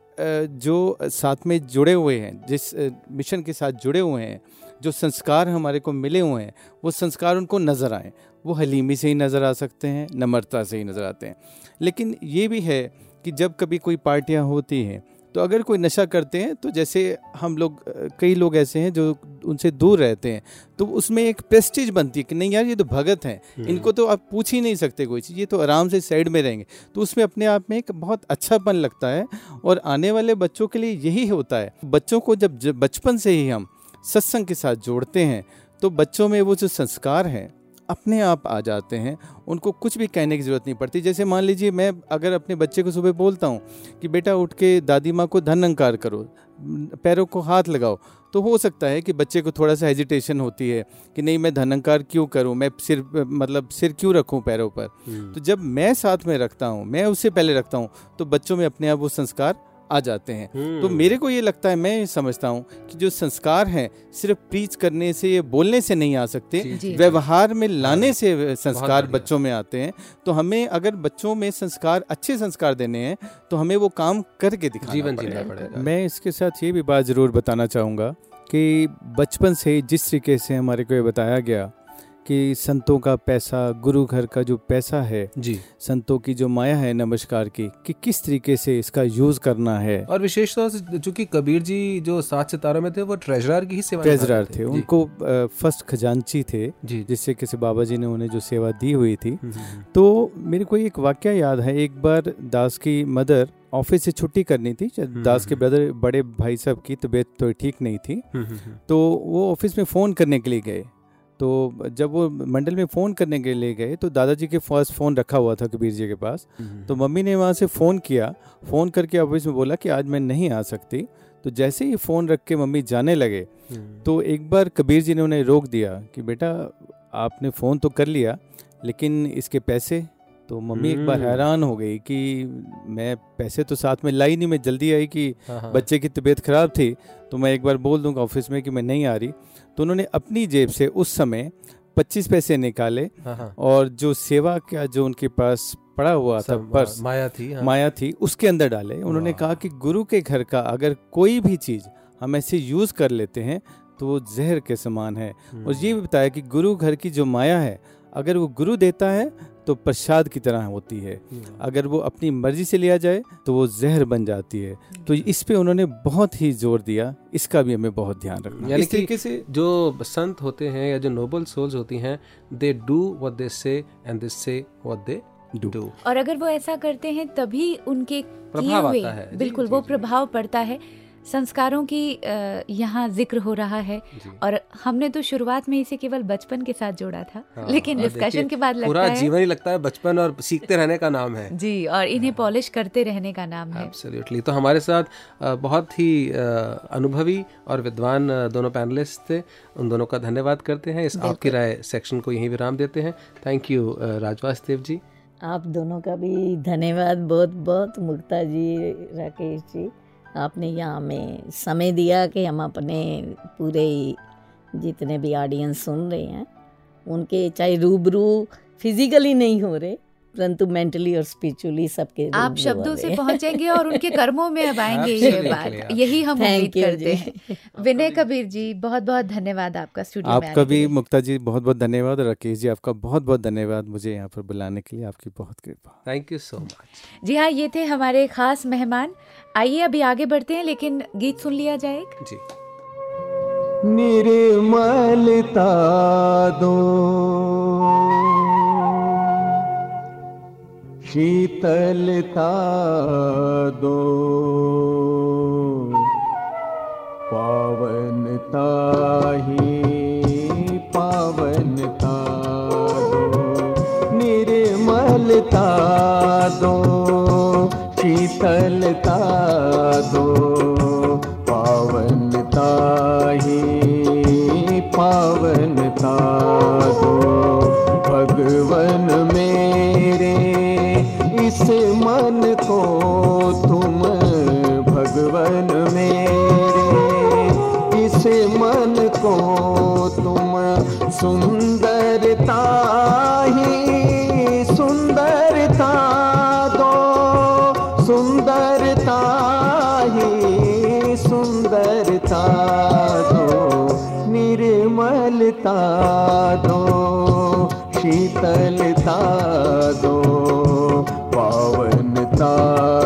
जो साथ में जुड़े हुए हैं जिस मिशन के साथ जुड़े हुए हैं जो संस्कार हमारे को मिले हुए हैं वो संस्कार उनको नज़र आए। वो हलीमी से ही नज़र आ सकते हैं नम्रता से ही नज़र आते हैं। लेकिन ये भी है कि जब कभी कोई पार्टियाँ होती हैं तो अगर कोई नशा करते हैं तो जैसे हम लोग कई लोग ऐसे हैं जो उनसे दूर रहते हैं तो उसमें एक प्रेस्टीज बनती है कि नहीं यार ये तो भगत हैं। इनको तो आप पूछ ही नहीं सकते कोई चीज़ ये तो आराम से साइड में रहेंगे। तो उसमें अपने आप में एक बहुत अच्छापन लगता है और आने वाले बच्चों के लिए यही होता है। बच्चों को जब जब बचपन से ही हम सत्संग के साथ जोड़ते हैं तो बच्चों में वो जो संस्कार हैं अपने आप आ जाते हैं। उनको कुछ भी कहने की ज़रूरत नहीं पड़ती। जैसे मान लीजिए मैं अगर अपने बच्चे को सुबह बोलता हूँ कि बेटा उठ के दादी माँ को धन अंकार करो पैरों को हाथ लगाओ। तो हो सकता है कि बच्चे को थोड़ा सा हेजिटेशन होती है कि नहीं मैं धनंकार क्यों करूँ? मैं सिर मतलब सिर क्यों रखूँ पैरों पर? तो जब मैं साथ में रखता हूँ मैं उससे पहले रखता हूँ तो बच्चों में अपने आप वो संस्कार आ जाते हैं। तो मेरे को ये लगता है मैं समझता हूँ कि जो संस्कार हैं सिर्फ़ प्रीच करने से ये बोलने से नहीं आ सकते। व्यवहार में लाने से संस्कार बच्चों में आते हैं। तो हमें अगर बच्चों में संस्कार अच्छे संस्कार देने हैं तो हमें वो काम करके दिखाना जीवन पड़ेगा। जीना पड़ेगा। मैं इसके साथ ये भी बात ज़रूर बताना चाहूँगा कि बचपन से ही जिस तरीके से हमारे को ये बताया गया कि संतों का पैसा गुरु घर का जो पैसा है जी। संतों की जो माया है नमस्कार की कि किस तरीके से इसका यूज़ करना है? और विशेष तौर से चूँकि कबीर जी जो सात सितारों में थे वो ट्रेजरार की ही सेवा ट्रेजरर रहे थे। उनको फ़र्स्ट खजांची थे जिससे किसी बाबा जी ने उन्हें जो सेवा दी हुई थी। हम्म, हम्म, तो मेरे को एक वाक्य याद है एक बार दास की मदर ऑफ़िस से छुट्टी करनी थी हम्म, दास के हम्म। ब्रदर बड़े भाई साहब की तबीयत तो ठीक नहीं थी। हम्म, हम्म, हम्म, तो वो ऑफ़िस में फ़ोन करने के लिए गए। तो जब वो मंडल में फ़ोन करने के लिए गए तो दादाजी के पास फ़ोन रखा हुआ था कबीर जी के पास। हम्म, तो मम्मी ने वहाँ से फ़ोन किया। फ़ोन करके ऑफ़िस में बोला कि आज मैं नहीं आ सकती। तो जैसे ही फ़ोन रख के मम्मी जाने लगे हम्म, तो एक बार कबीर जी ने उन्हें रोक दिया कि बेटा आपने फ़ोन तो कर लिया लेकिन इसके पैसे? तो मम्मी एक बार हम्म। हैरान हो गई कि मैं पैसे तो साथ में लाई नहीं मैं जल्दी आई कि हाँ, हाँ, बच्चे की तबीयत ख़राब थी तो मैं एक बार बोल दूँगा ऑफ़िस में कि मैं नहीं आ रही। तो उन्होंने अपनी जेब से उस समय पच्चीस पैसे निकाले हाँ, हाँ, और जो सेवा का जो उनके पास पड़ा हुआ था पर्स माया थी हाँ, माया थी उसके अंदर डाले। उन्होंने कहा कि गुरु के घर का अगर कोई भी चीज़ हम ऐसे यूज़ कर लेते हैं तो वो जहर के समान है। हम्म, और ये भी बताया कि गुरु घर की जो माया है अगर वो गुरु देता है तो प्रसाद की तरह होती है। हम्म, अगर वो अपनी मर्ज़ी से लिया जाए तो वो जहर बन जाती है। तो इस पे उन्होंने बहुत ही ज़ोर दिया। इसका भी हमें बहुत ध्यान रखना यानी कि तरीके से जो संत होते हैं या जो नोबल सोल्स होती हैं दे डू व्हाट दे से एंड दे से व्हाट दे डू और अगर वो ऐसा करते हैं तभी उनके प्रभाव आता है। बिल्कुल वो प्रभाव पड़ता है। संस्कारों की यहाँ ज़िक्र हो रहा है। और हमने तो शुरुआत में इसे केवल बचपन के साथ जोड़ा था हाँ, लेकिन डिस्कशन के बाद लगता पूरा है जीवन ही लगता है बचपन और सीखते रहने का नाम है। जी और इन्हें पॉलिश करते रहने का नाम है। एब्सोल्युटली तो हमारे साथ बहुत ही अनुभवी और विद्वान दोनों पैनलिस्ट थे। उन दोनों का धन्यवाद करते हैं। इस आपकी राय सेक्शन को यहीं विराम देते हैं। थैंक यू राजवासदेव जी आप दोनों का भी धन्यवाद बहुत बहुत मुक्ता जी राकेश जी। आपने यहाँ हमें समय दिया कि हम अपने पूरे जितने भी ऑडियंस सुन रहे हैं, उनके चाहे रूबरू फिजिकली नहीं हो रहे परंतु मेंटली और स्पिरिचुअली सबके आप शब्दों से पहुँचेंगे और उनके कर्मों में अब आएँगे ये बात। यही हम उम्मीद करते हैं। विनय कबीर जी बहुत बहुत धन्यवाद आपका स्टूडियो में आपका भी मुक्ता जी बहुत बहुत धन्यवाद और राकेश जी आपका बहुत बहुत धन्यवाद मुझे यहाँ पर बुलाने के लिए। आपकी बहुत कृपा। थैंक यू सो मच जी हाँ ये थे हमारे खास मेहमान। आइए अभी आगे बढ़ते हैं लेकिन गीत सुन लिया जाए जी। निर्मलता दो। शीतलता दो। पावनता ही पावनता दो। निर्मलता दो शीतलता दो। पावनता ही पावनता इस मन को तुम भगवन मेरे। इस मन को तुम सुंदरता ही सुंदरता दो। सुंदरता ही सुंदरता दो। निर्मलता दो। शीतलता दो। पावनता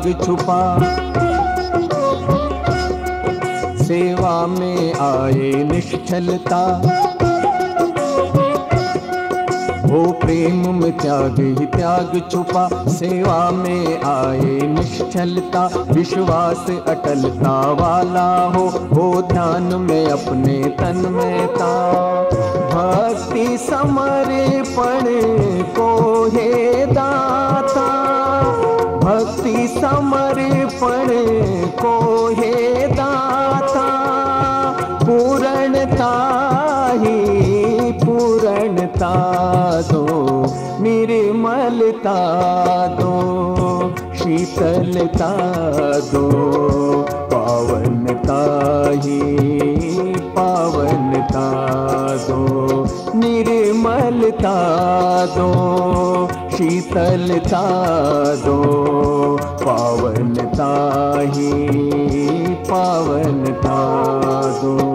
त्याग छुपा। सेवा में आए निश्चलता। हो प्रेम में त्याग ही त्याग छुपा। सेवा में आए निश्चलता। विश्वास अटलता वाला हो हो ध्यान में अपने तन में ता भक्ति समर्पण को हे दाता भक्ति समर्पण को हे दाता, पूर्णता ही पूर्णता दो, निर्मलता दो, शीतलता दो, पावनता ही पावनता दो, निर्मलता दो शीतलता दो पावनता ही पावनता दो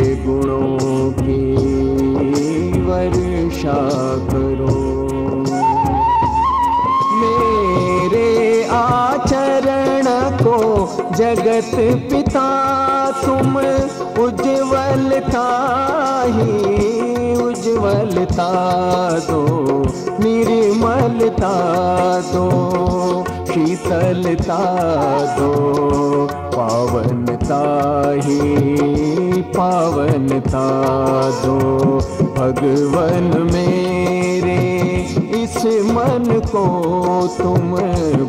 गुणों की वर्षा करो। मेरे आचरण को जगत पिता तुम उज्जवलता ही, उज्जवलता दो, निर्मलता दो, शीतलता दो। पावनता ही पावनता दो भगवन मेरे, इस मन को तुम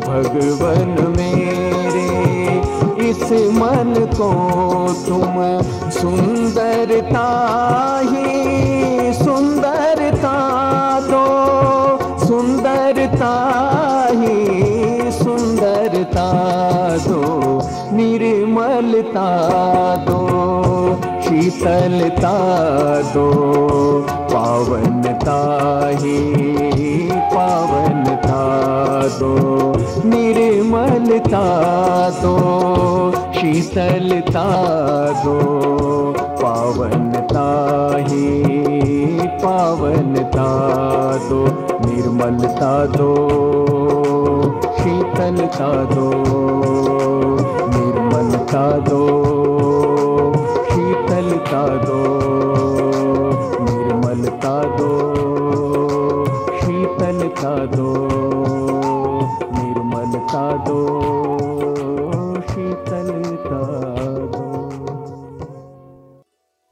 भगवन मेरे। इस मन को तुम सुंदरता ही सुंदरता दो सुंदरता ही सुंदरता दो निर्मलता दो, शीतलता दो, पावनता ही पावनता दो, निर्मलता दो, शीतलता दो, पावनता ही पावनता दो, निर्मलता दो, शीतलता दो निर्मलता दो शीतलता दो निर्मलता दो शीतलता दो निर्मलता दो शीतलता दो।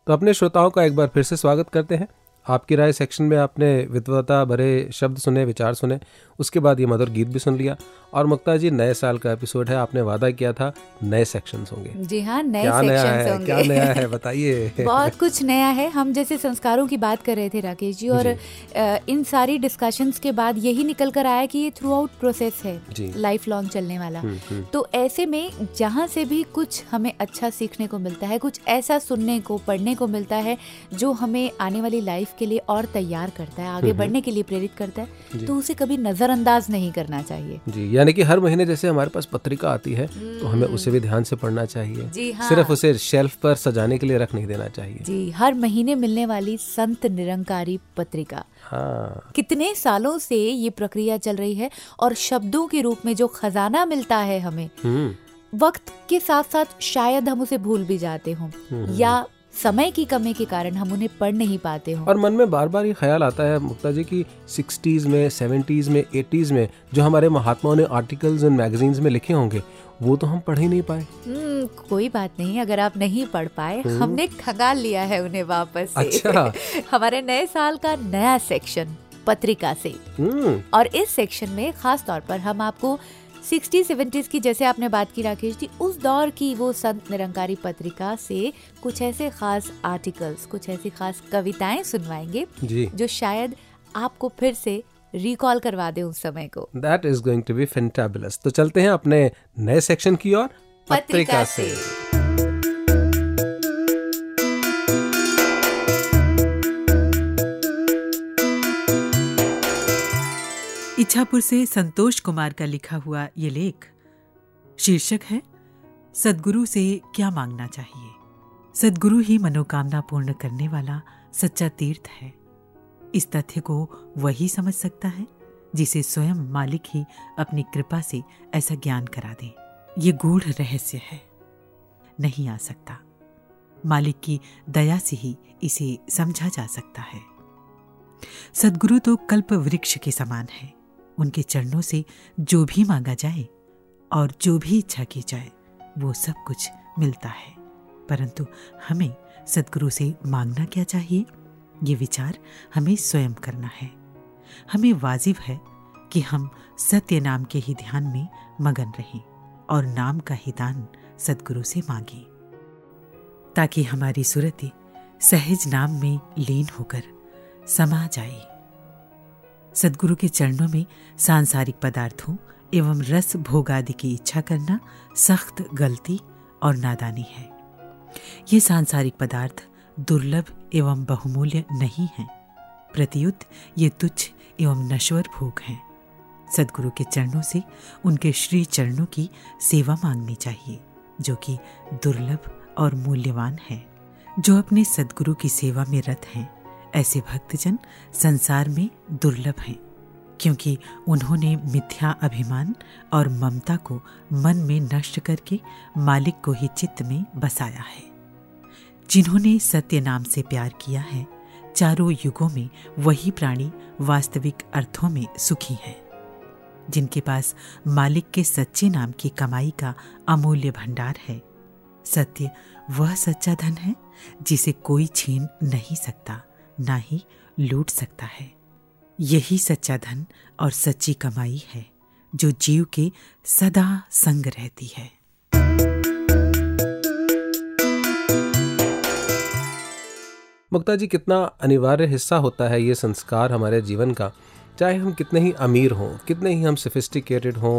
तो अपने श्रोताओं का एक बार फिर से स्वागत करते हैं। आपकी राय सेक्शन में आपने विद्वता भरे शब्द सुने विचार सुने उसके बाद ये मधुर गीत भी सुन लिया। और मुक्ता जी नए साल का एपिसोड है आपने वादा किया था नए सेक्शंस होंगे। जी हाँ नए क्या नया सेक्शंस है होंगे। क्या नया है बताइए। बहुत कुछ नया है। हम जैसे संस्कारों की बात कर रहे थे राकेश जी और अ, इन सारी डिस्कशंस के बाद यही निकल कर आया कि ये थ्रू आउट प्रोसेस है लाइफ लॉन्ग चलने वाला। हम्म, हम्म। तो ऐसे में जहाँ से भी कुछ हमें अच्छा सीखने को मिलता है कुछ ऐसा सुनने को पढ़ने को मिलता है जो हमें आने वाली लाइफ के लिए और तैयार करता है आगे बढ़ने के लिए प्रेरित करता है तो उसे कभी नज़रअंदाज नहीं करना चाहिए। जी यानी कि हर महीने जैसे हमारे पास पत्रिका आती है तो हमें उसे भी ध्यान से पढ़ना चाहिए। जी हाँ। सिर्फ़ उसे शेल्फ पर सजाने के लिए रख नहीं देना चाहिए। जी हर महीने मिलने वाली संत निरंकारी पत्रिका। हाँ। कितने सालों से ये प्रक्रिया चल रही है और शब्दों के रूप में जो खजाना मिलता है हमें हम्म। वक्त के साथ साथ शायद हम उसे भूल भी जाते हों या समय की कमी के कारण हम उन्हें पढ़ नहीं पाते हों। और मन में बार बार ये ख्याल आता है मुक्ता जी की सिक्सटीज़ में सेवेंटीज़ में एटीज़ में जो हमारे महात्माओं ने आर्टिकल्स इन मैगजीन्स में लिखे होंगे वो तो हम पढ़ ही नहीं पाए। हम्म, कोई बात नहीं अगर आप नहीं पढ़ पाए हमने खंगाल लिया है उन्हें वापस से। अच्छा। हमारे नए साल का नया सेक्शन पत्रिका से। हम्म। और इस सेक्शन में खास तौर पर हम आपको 60 सेवेंटीज की जैसे आपने बात की राकेश जी उस दौर की वो संत निरंकारी पत्रिका से कुछ ऐसे खास आर्टिकल्स कुछ ऐसी खास कविताएँ सुनवाएँगे जी। जो शायद आपको फिर से रिकॉल करवा दे उस समय को। That is going to be fantabulous तो चलते हैं अपने नए सेक्शन की ओर पत्रिका पत्रिका से, से। इच्छापुर से संतोष कुमार का लिखा हुआ ये लेख, शीर्षक है, सदगुरु से क्या मांगना चाहिए? सदगुरु ही मनोकामना पूर्ण करने वाला सच्चा तीर्थ है। इस तथ्य को वही समझ सकता है, जिसे स्वयं मालिक ही अपनी कृपा से ऐसा ज्ञान करा दे। ये गूढ़ रहस्य है। नहीं आ सकता। मालिक की दया से ही इसे समझा जा सकता है। सदगुरु तो कल्प वृक्ष के समान है। उनके चरणों से जो भी मांगा जाए और जो भी इच्छा की जाए, वो सब कुछ मिलता है। परंतु हमें सदगुरु से मांगना क्या चाहिए? ये विचार हमें स्वयं करना है। हमें वाजिब है कि हम सत्य नाम के ही ध्यान में मगन रहें और नाम का ही दान सदगुरु से मांगें। ताकि हमारी सूरतें सहज नाम में लीन होकर समा जाए। सदगुरु के चरणों में सांसारिक पदार्थों एवं रस भोग आदि की इच्छा करना सख्त, गलती और नादानी है। ये सांसारिक पदार्थ दुर्लभ एवं बहुमूल्य नहीं हैं। प्रत्युत ये तुच्छ एवं नश्वर भोग हैं। सदगुरु के चरणों से उनके श्री चरणों की सेवा मांगनी चाहिए, जो कि दुर्लभ और मूल्यवान है, जो अपने सदगुरु की सेवा में रत हैं। ऐसे भक्तजन संसार में दुर्लभ हैं, क्योंकि उन्होंने मिथ्या अभिमान और ममता को मन में नष्ट करके मालिक को ही चित्त में बसाया है। जिन्होंने सत्य नाम से प्यार किया है, चारों युगों में वही प्राणी वास्तविक अर्थों में सुखी हैं, जिनके पास मालिक के सच्चे नाम की कमाई का अमूल्य भंडार है। सत्य वह सच्चा धन है जिसे कोई छीन नहीं सकता। ना ही लूट सकता है। यही सच्चा धन और सच्ची कमाई है, जो जीव के सदा संग रहती है। मुक्ता जी, कितना अनिवार्य हिस्सा होता है ये संस्कार हमारे जीवन का? चाहे हम कितने ही अमीर हों कितने ही हम सोफिस्टिकेटेड हों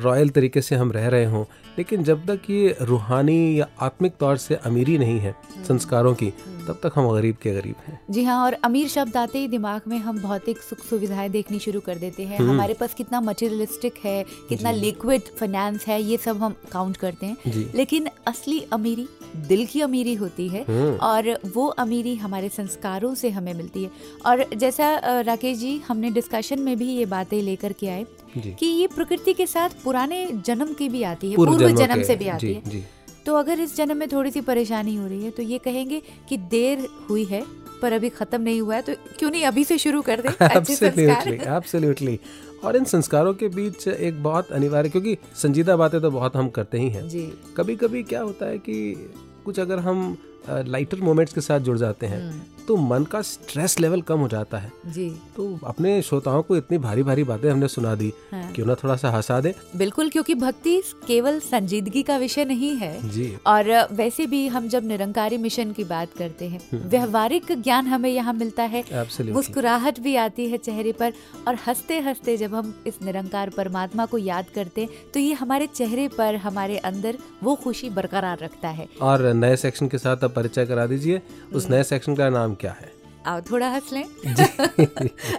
रॉयल तरीके से हम रह रहे हों लेकिन जब तक ये रूहानी या आत्मिक तौर से अमीरी नहीं है संस्कारों की तब तक हम गरीब के गरीब हैं। जी हाँ और अमीर शब्द आते ही दिमाग में हम भौतिक सुख सुविधाएँ देखनी शुरू कर देते हैं। हम्म। हमारे पास कितना मटेरियलिस्टिक है कितना लिक्विड फाइनेंस है ये सब हम काउंट करते हैं। लेकिन असली अमीरी दिल की अमीरी होती है हम्म। और वो अमीरी हमारे संस्कारों से हमें मिलती है। और जैसा राकेश जी हमने डिस्कशन में भी ये बातें लेकर के आए कि ये प्रकृति के साथ पुराने जन्म की भी आती है पूर्व जन्म से भी आती है। तो अगर इस जन्म में थोड़ी सी परेशानी हो रही है तो ये कहेंगे कि देर हुई है पर अभी खत्म नहीं हुआ है तो क्यों नहीं अभी से शुरू कर दे? एब्सोल्युटली और इन संस्कारों के बीच एक बहुत अनिवार्य क्योंकि संजीदा बातें तो बहुत हम करते ही हैं। कभी कभी क्या होता है कि कुछ अगर हम लाइटर मोमेंट्स के साथ जुड़ जाते हैं हम्म, तो मन का स्ट्रेस लेवल कम हो जाता है। जी। तो अपने श्रोताओं को इतनी भारी भारी बातें हमने सुना दी हाँ। क्यों ना थोड़ा सा हंसा दे। बिल्कुल क्योंकि भक्ति केवल संजीदगी का विषय नहीं है। जी। और वैसे भी हम जब निरंकारी मिशन की बात करते हैं हम्म। व्यवहारिक ज्ञान हमें यहाँ मिलता है। मुस्कुराहट भी आती है चेहरे पर और हँसते हँसते जब हम इस निरंकार परमात्मा को याद करते हैं तो ये हमारे चेहरे पर हमारे अंदर वो खुशी बरकरार रखता है। और नए सेक्शन के साथ आप परिचय करा दीजिए। उस नए सेक्शन का नाम क्या है? आओ थोड़ा हंस लें।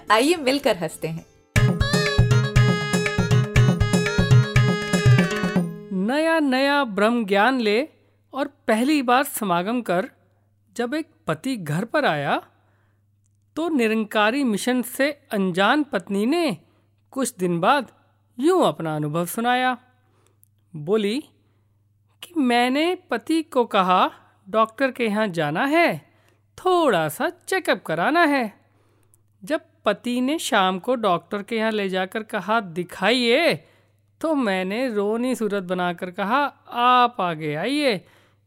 आइए मिलकर हँसते हैं। नया नया ब्रह्म ज्ञान ले और पहली बार समागम कर जब एक पति घर पर आया तो निरंकारी मिशन से अनजान पत्नी ने कुछ दिन बाद यूँ अपना अनुभव सुनाया। बोली कि मैंने पति को कहा डॉक्टर के यहाँ जाना है थोड़ा सा चेकअप कराना है। जब पति ने शाम को डॉक्टर के यहाँ ले जाकर कहा, दिखाइए तो मैंने रोनी सूरत बनाकर कहा, आप आगे आइए,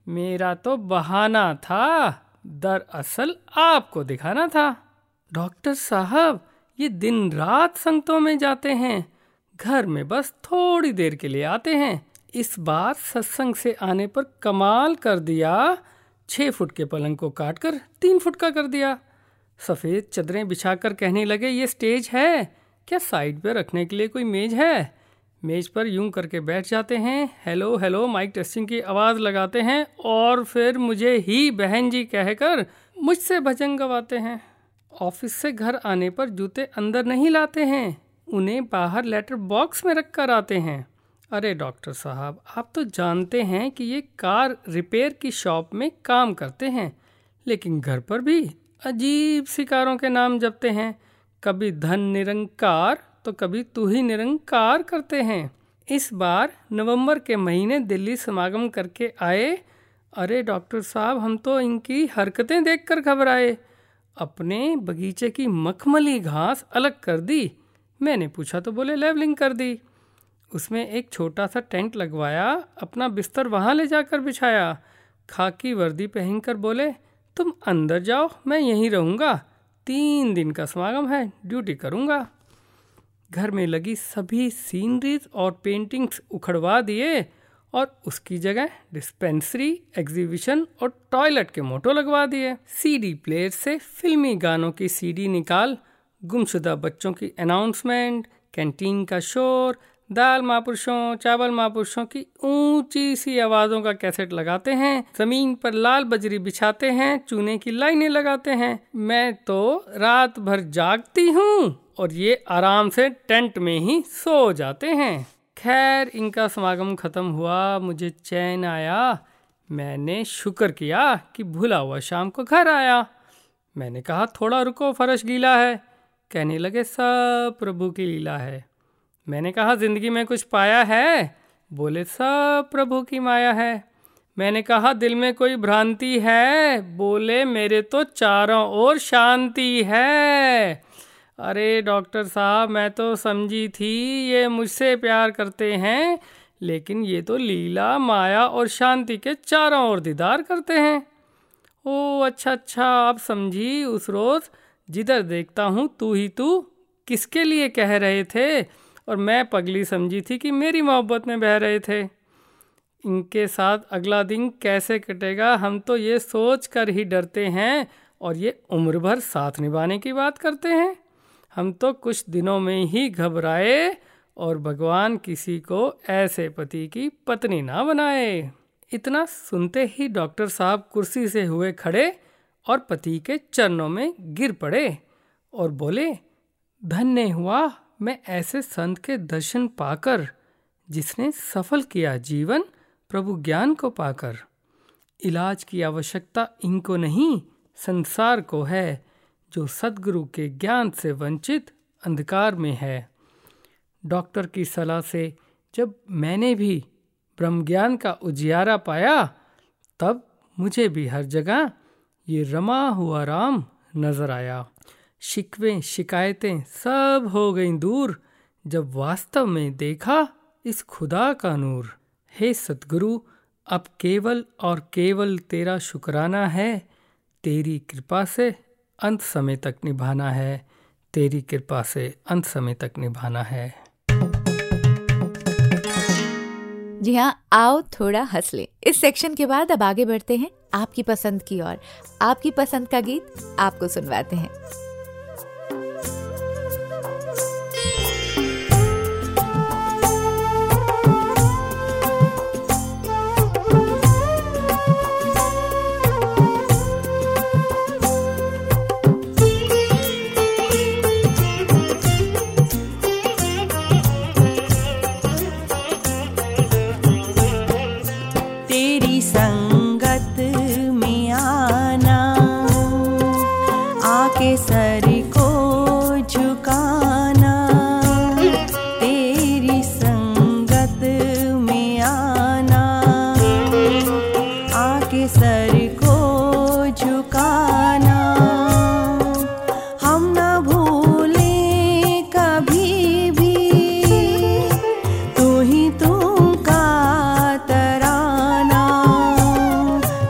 मेरा तो बहाना था, दरअसल आपको दिखाना था। डॉक्टर साहब, ये दिन रात संगतों में जाते हैं, घर में बस थोड़ी देर के लिए आते हैं, इस बार सत्संग से आने पर कमाल कर दिया छः फुट के पलंग को काट कर तीन फुट का कर दिया। सफ़ेद चदरें बिछाकर कहने लगे, ये स्टेज है? क्या साइड पर रखने के लिए कोई मेज है? मेज पर यूँ करके बैठ जाते हैं, हेलो हेलो, माइक टेस्टिंग की आवाज़ लगाते हैं और फिर मुझे ही बहन जी कहकर मुझसे भजन गवाते हैं। ऑफ़िस से घर आने पर जूते अंदर नहीं लाते हैं, उन्हें बाहर लेटर बॉक्स में रख कर आते हैं। अरे डॉक्टर साहब, आप तो जानते हैं कि ये कार रिपेयर की शॉप में काम करते हैं, लेकिन घर पर भी अजीब सी कारों के नाम जपते हैं। कभी धन निरंकार तो कभी तू ही निरंकार करते हैं। इस बार नवंबर के महीने दिल्ली समागम करके आए। अरे डॉक्टर साहब, हम तो इनकी हरकतें देखकर घबराए। अपने बगीचे की मखमली घास अलग कर दी। मैंने पूछा तो बोले, लेवलिंग कर दी। उसमें एक छोटा सा टेंट लगवाया, अपना बिस्तर वहाँ ले जाकर बिछाया। खाकी वर्दी पहनकर बोले, तुम अंदर जाओ, मैं यहीं रहूँगा। तीन दिन का समागम है, ड्यूटी करूँगा। घर में लगी सभी सीनरीज और पेंटिंग्स उखड़वा दिए और उसकी जगह डिस्पेंसरी, एग्जीबिशन और टॉयलेट के मोटो लगवा दिए। सीडी प्लेयर से फिल्मी गानों की सीडी निकाल, गुमशुदा बच्चों की अनाउंसमेंट कैंटीन का शोर दाल महापुरुषों, चावल महापुरुषों की ऊँची सी आवाजों का कैसेट लगाते हैं, ज़मीन पर लाल बजरी बिछाते हैं, चूने की लाइनें लगाते हैं। मैं तो रात भर जागती हूँ और ये आराम से टेंट में ही सो जाते हैं। खैर, इनका समागम खत्म हुआ, मुझे चैन आया। मैंने शुक्र किया कि भुला हुआ शाम को घर आया। मैंने कहा, थोड़ा रुको, फर्श गीला है। कहने लगे, सब प्रभु की लीला है। मैंने कहा, ज़िंदगी में कुछ पाया है? बोले, सब प्रभु की माया है। मैंने कहा, दिल में कोई भ्रांति है? बोले, मेरे तो चारों ओर शांति है। अरे डॉक्टर साहब, मैं तो समझी थी, ये मुझसे प्यार करते हैं, लेकिन ये तो लीला, माया और शांति के चारों ओर दीदार करते हैं। ओ अच्छा अच्छा आप समझी, उस रोज़ जिधर देखता हूँ, तू ही तू किसके लिए कह रहे थे? और मैं पगली समझी थी कि मेरी मोहब्बत में बह रहे थे। इनके साथ अगला दिन कैसे कटेगा, हम तो ये सोच कर ही डरते हैं और ये उम्र भर साथ निभाने की बात करते हैं। हम तो कुछ दिनों में ही घबराए और भगवान किसी को ऐसे पति की पत्नी ना बनाए। इतना सुनते ही डॉक्टर साहब कुर्सी से हुए खड़े और पति के चरणों में गिर पड़े और बोले, धन्य हुआ मैं ऐसे संत के दर्शन पाकर, जिसने सफल किया जीवन, प्रभु ज्ञान को पाकर। इलाज की आवश्यकता इनको नहीं, संसार को है, जो सदगुरु के ज्ञान से वंचित अंधकार में है। डॉक्टर की सलाह से जब मैंने भी ब्रह्म ज्ञान का उजियारा पाया, तब मुझे भी हर जगह ये रमा हुआ राम नज़र आया। शिकवें, शिकायतें सब हो गईं दूर। जब वास्तव में देखा इस खुदा का नूर। हे सतगुरु, अब केवल और केवल तेरा शुक्राना है। तेरी कृपा से अंत समय तक निभाना है। तेरी कृपा से अंत समय तक निभाना है। जी हाँ आओ थोड़ा हंस ले। इस सेक्शन के बाद अब आगे बढ़ते हैं आपकी पसंद की ओर। आपकी पसंद का गीत आपको सुनवाते हैं।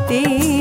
तेरी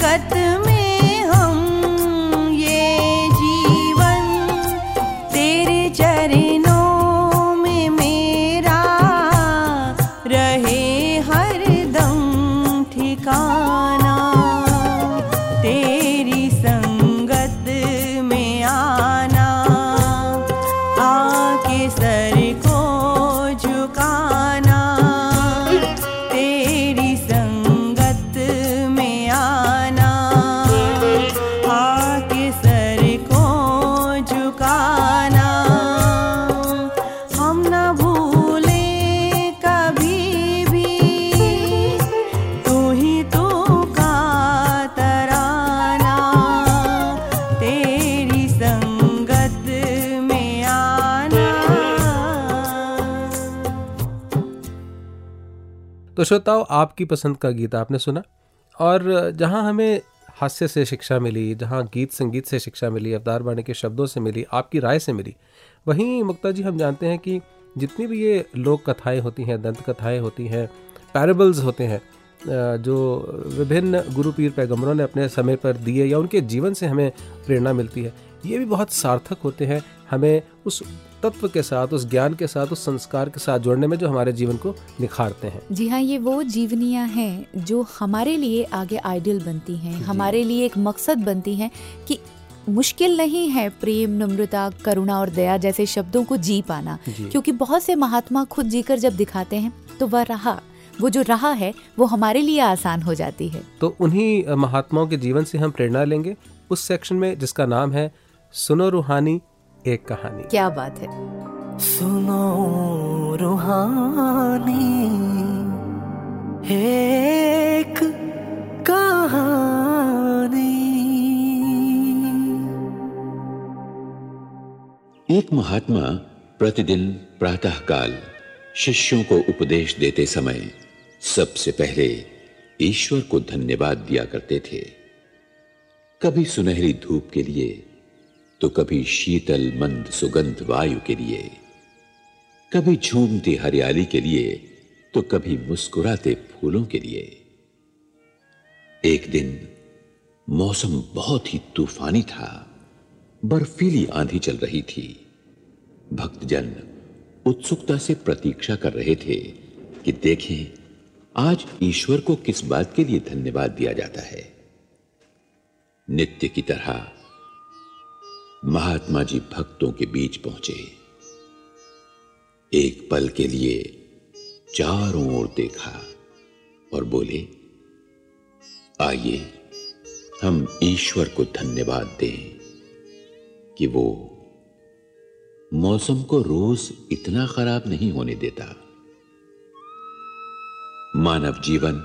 जगत में श्रोताओं, आपकी पसंद का गीत आपने सुना और जहाँ हमें हास्य से शिक्षा मिली, जहाँ गीत संगीत से शिक्षा मिली, अवतार बाणी के शब्दों से मिली, आपकी राय से मिली, वहीं मुक्ता जी हम जानते हैं कि जितनी भी ये लोक कथाएँ होती हैं, दंत कथाएँ होती हैं पैराबल्स होते हैं जो विभिन्न गुरु पीर पैगंबरों ने अपने समय पर दिए या उनके जीवन से हमें प्रेरणा मिलती है, ये भी बहुत सार्थक होते हैं, हमें उस तत्व के साथ उस ज्ञान के साथ उस संस्कार के साथ जोड़ने में जो हमारे जीवन को निखारते हैं। जी हाँ ये वो जीवनियाँ हैं जो हमारे लिए आगे आइडियल बनती हैं हमारे लिए एक मकसद बनती हैं कि मुश्किल नहीं है प्रेम नम्रता करुणा और दया जैसे शब्दों को जी पाना। जी। क्योंकि बहुत से महात्मा खुद जीकर जब दिखाते हैं तो वह रहा वो जो रहा है वो हमारे लिए आसान हो जाती है। तो उन्हीं महात्माओं के जीवन से हम प्रेरणा लेंगे। उस सेक्शन में जिसका नाम है सुनो रूहानी एक कहानी। क्या बात है। सुनो रूहानी एक कहानी। एक महात्मा प्रतिदिन प्रातःकाल शिष्यों को उपदेश देते समय सबसे पहले ईश्वर को धन्यवाद दिया करते थे। कभी सुनहरी धूप के लिए तो कभी शीतल मंद सुगंध वायु के लिए, कभी झूमती हरियाली के लिए तो कभी मुस्कुराते फूलों के लिए। एक दिन मौसम बहुत ही तूफानी था, बर्फीली आंधी चल रही थी। भक्तजन उत्सुकता से प्रतीक्षा कर रहे थे कि देखें, आज ईश्वर को किस बात के लिए धन्यवाद दिया जाता है। नित्य की तरह महात्मा जी भक्तों के बीच पहुँचे। एक पल के लिए चारों ओर देखा और बोले, आइए, हम ईश्वर को धन्यवाद दें कि वो मौसम को रोज इतना खराब नहीं होने देता। मानव जीवन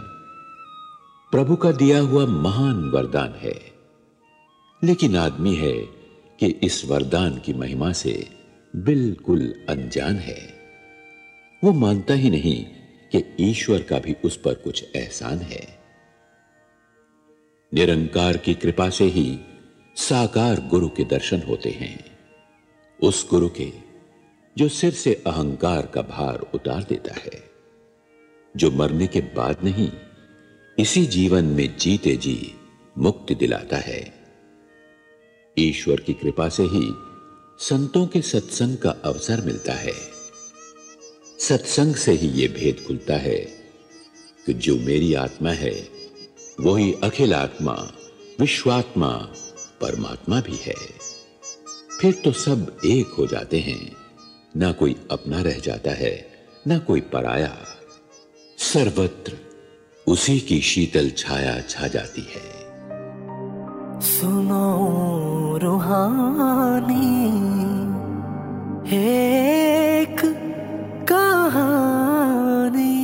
प्रभु का दिया हुआ महान वरदान है, लेकिन आदमी है कि इस वरदान की महिमा से बिल्कुल अनजान है। वो मानता ही नहीं कि ईश्वर का भी उस पर कुछ एहसान है। निरंकार की कृपा से ही साकार गुरु के दर्शन होते हैं। उस गुरु के जो सिर से अहंकार का भार उतार देता है। जो मरने के बाद नहीं, इसी जीवन में जीते जी मुक्ति दिलाता है। ईश्वर की कृपा से ही संतों के सत्संग का अवसर मिलता है। सत्संग से ही यह भेद खुलता है कि जो मेरी आत्मा है, वही अखिल आत्मा, विश्वात्मा, परमात्मा भी है। फिर तो सब एक हो जाते हैं। ना कोई अपना रह जाता है, ना कोई पराया। सर्वत्र उसी की शीतल छाया छा जाती है। सुनो रूहानी एक कहानी।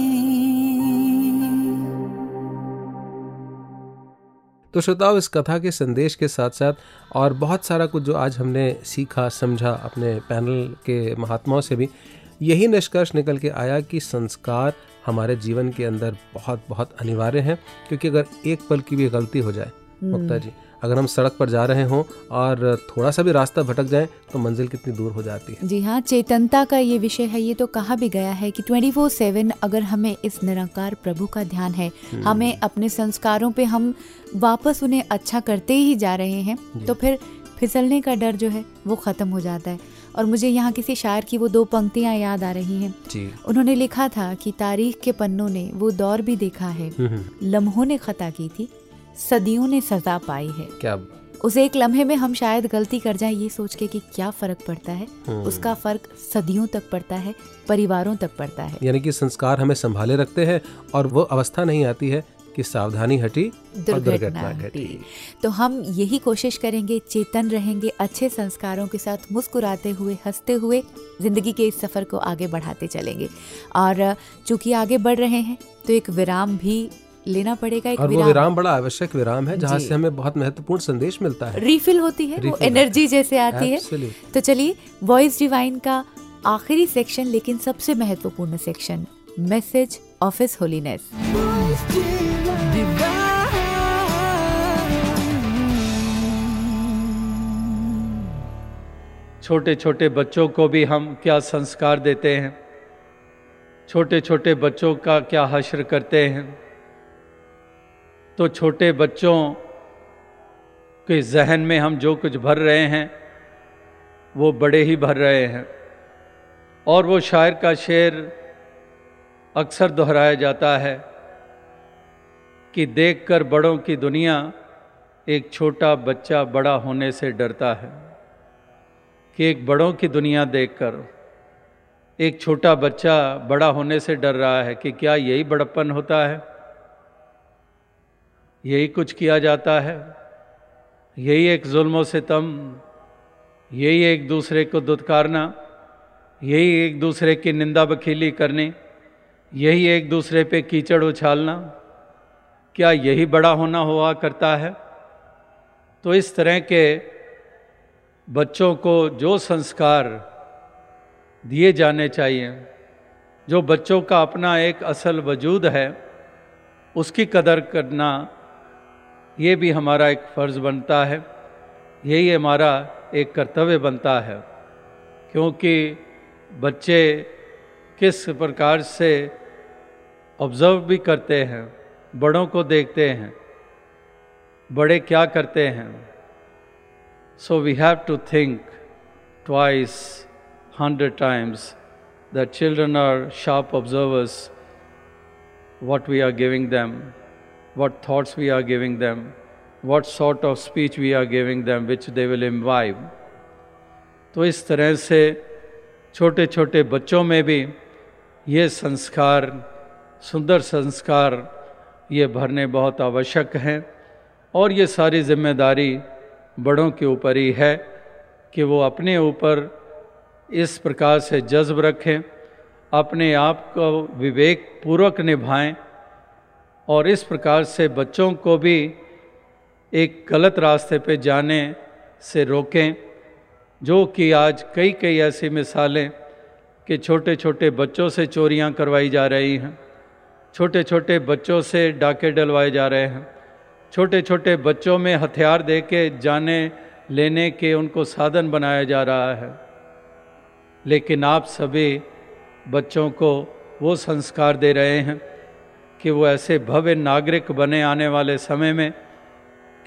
तो श्रोताओं इस कथा के संदेश के साथ साथ और बहुत सारा कुछ जो आज हमने सीखा समझा अपने पैनल के महात्माओं से भी यही निष्कर्ष निकल के आया कि संस्कार हमारे जीवन के अंदर बहुत बहुत अनिवार्य हैं क्योंकि अगर एक पल की भी गलती हो जाए मुक्ता जी अगर हम सड़क पर जा रहे हों और थोड़ा सा भी रास्ता भटक जाए तो मंजिल कितनी दूर हो जाती है। जी हाँ चेतनता का ये विषय है ये तो कहा भी गया है कि 24/7 सेवन अगर हमें इस निरंकार प्रभु का ध्यान है हम्म। हमें अपने संस्कारों पे हम वापस उन्हें अच्छा करते ही जा रहे हैं तो फिर फिसलने का डर जो है वो खत्म हो जाता है। और मुझे यहाँ किसी शायर की वो दो पंक्तियाँ याद आ रही हैं। उन्होंने लिखा था कि तारीख के पन्नों ने वो दौर भी देखा है हम्म, हम्म, लम्हों ने खता की थी सदियों ने सजा पाई है। क्या? उस एक लम्हे में हम शायद गलती कर जाएँ ये सोच के कि क्या फ़र्क पड़ता है। हम्म। उसका फ़र्क सदियों तक पड़ता है परिवारों तक पड़ता है। यानी कि संस्कार हमें संभाले रखते हैं और वो अवस्था नहीं आती है कि सावधानी हटी दुर्घटना घटी। तो हम यही कोशिश करेंगे चेतन रहेंगे अच्छे संस्कारों के साथ मुस्कुराते हुए हँसते हुए ज़िंदगी के इस सफ़र को आगे बढ़ाते चलेंगे। और चूँकि आगे बढ़ रहे हैं तो एक विराम भी लेना पड़ेगा एक और वो विराम। विराम बड़ा आवश्यक विराम है जहाँ से हमें बहुत महत्वपूर्ण संदेश मिलता है। रिफिल होती है वो एनर्जी जैसे आती है। तो चलिए वॉइस डिवाइन का आखिरी सेक्शन लेकिन सबसे महत्वपूर्ण section message of his holiness छोटे छोटे बच्चों को भी हम क्या संस्कार देते हैं? छोटे छोटे बच्चों का क्या हश्र करते हैं? तो छोटे बच्चों के जहन में हम जो कुछ भर रहे हैं, वो बड़े ही भर रहे हैं। और वो शायर का शेर अक्सर दोहराया जाता है कि देखकर बड़ों की दुनिया एक छोटा बच्चा बड़ा होने से डरता है, कि एक बड़ों की दुनिया देखकर एक छोटा बच्चा बड़ा होने से डर रहा है कि क्या यही बड़प्पन होता है। यही कुछ किया जाता है। यही एक जुल्म सितम यही एक दूसरे को दुत्कारना, यही एक दूसरे की निंदा बखीली करनी, यही एक दूसरे पे कीचड़ उछालना। क्या यही बड़ा होना हुआ करता है? तो इस तरह के बच्चों को जो संस्कार दिए जाने चाहिए, जो बच्चों का अपना एक असल वजूद है, उसकी कदर करना ये भी हमारा एक फ़र्ज़ बनता है, यही हमारा एक कर्तव्य बनता है, क्योंकि बच्चे किस प्रकार से ऑब्ज़र्व भी करते हैं, बड़ों को देखते हैं, बड़े क्या करते हैं। So we have to think twice hundred times the children are sharp observers what we are giving them what thoughts we are giving them, what sort of speech we are giving them, which they will imbibe. तो इस तरह से छोटे छोटे बच्चों में भी ये संस्कार सुंदर संस्कार ये भरने बहुत आवश्यक हैं और ये सारी ज़िम्मेदारी बड़ों के ऊपर ही है कि वो अपने ऊपर इस प्रकार से जज्ब रखें अपने आप को विवेक पूर्वक निभाएँ और इस प्रकार से बच्चों को भी एक गलत रास्ते पे जाने से रोकें, जो कि आज कई कई ऐसी मिसालें कि छोटे छोटे बच्चों से चोरियाँ करवाई जा रही हैं छोटे छोटे बच्चों से डाके डलवाए जा रहे हैं छोटे छोटे बच्चों में हथियार दे के जाने, लेने के उनको साधन बनाया जा रहा है। लेकिन आप सभी बच्चों को वो संस्कार दे रहे हैं कि वो ऐसे भव्य नागरिक बने आने वाले समय में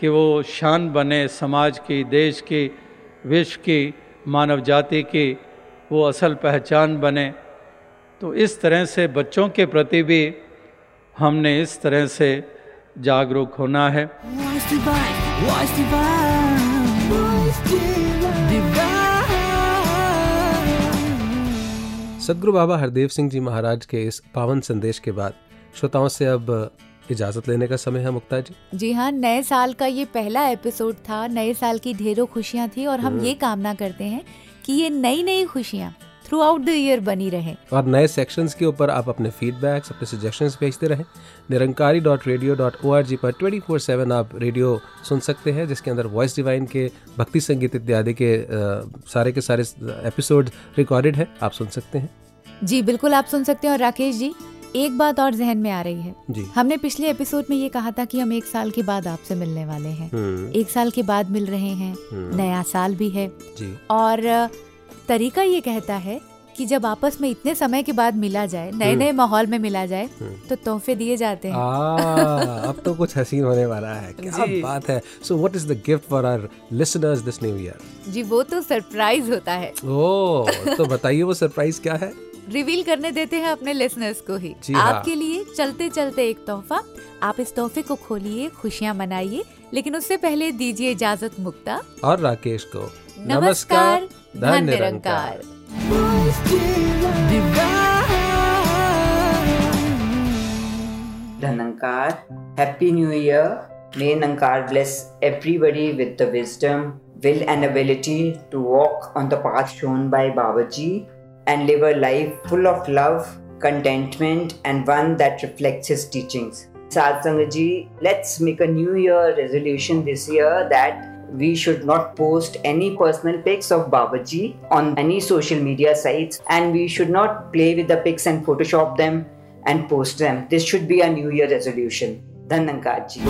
कि वो शान बने समाज की देश की विश्व की मानव जाति की वो असल पहचान बने। तो इस तरह से बच्चों के प्रति भी हमने इस तरह से जागरूक होना है. सदगुरु बाबा हरदेव सिंह जी महाराज के इस पावन संदेश के बाद श्रोताओं से अब इजाज़त लेने का समय है मुक्ता जी। जी हाँ नए साल का ये पहला एपिसोड था नए साल की ढेरों खुशियाँ थी और हम ये कामना करते हैं कि ये नई नई खुशियाँ थ्रू आउट द ईयर बनी रहे। और नए सेक्शंस के ऊपर आप अपने फीडबैक्स अपने सजेशंस भेजते रहें। Nirankari dot radio dot O R G पर ट्वेंटी फोर सेवन आप रेडियो सुन सकते हैं जिसके अंदर वॉइस डिवाइन के भक्ति संगीत इत्यादि के अ, सारे के सारे एपिसोड रिकॉर्डेड है आप सुन सकते हैं। जी बिल्कुल आप सुन सकते हैं। और राकेश जी एक बात और जहन में आ रही है। जी। हमने पिछले एपिसोड में ये कहा था कि हम एक साल के बाद आपसे मिलने वाले हैं। हम्म, एक साल के बाद मिल रहे हैं। हम्म। नया साल भी है। जी। और तरीका ये कहता है कि जब आपस में इतने समय के बाद मिला जाए नए हम्म। नए माहौल में मिला जाए हम्म। तो तोहफे दिए जाते हैं। आ, अब तो कुछ हसीन होने वाला है। क्या। बात है। So what is the gift for our listeners this new year जी वो तो सरप्राइज़ होता है। ओह तो बताइए वो सरप्राइज़ क्या है? रिवील करने देते हैं अपने लिसनर्स को ही। हाँ। आपके हाँ। लिए चलते चलते एक तोहफा। आप इस तोहफे को खोलिए खुशियाँ मनाइए लेकिन उससे पहले दीजिए इजाज़त मुक्ता। और राकेश को। नमस्कार Nirankar धनंकार happy new year may Nirankar bless everybody with the wisdom will and ability to walk on the path shown by Baba ji and live a life full of love, contentment, and one that reflects his teachings. Satsangaji, let's make a New Year resolution this year that we should not post any personal pics of Babaji on any social media sites and we should not play with the pics and Photoshop them and post them. This should be a New Year resolution. Dhanankarji.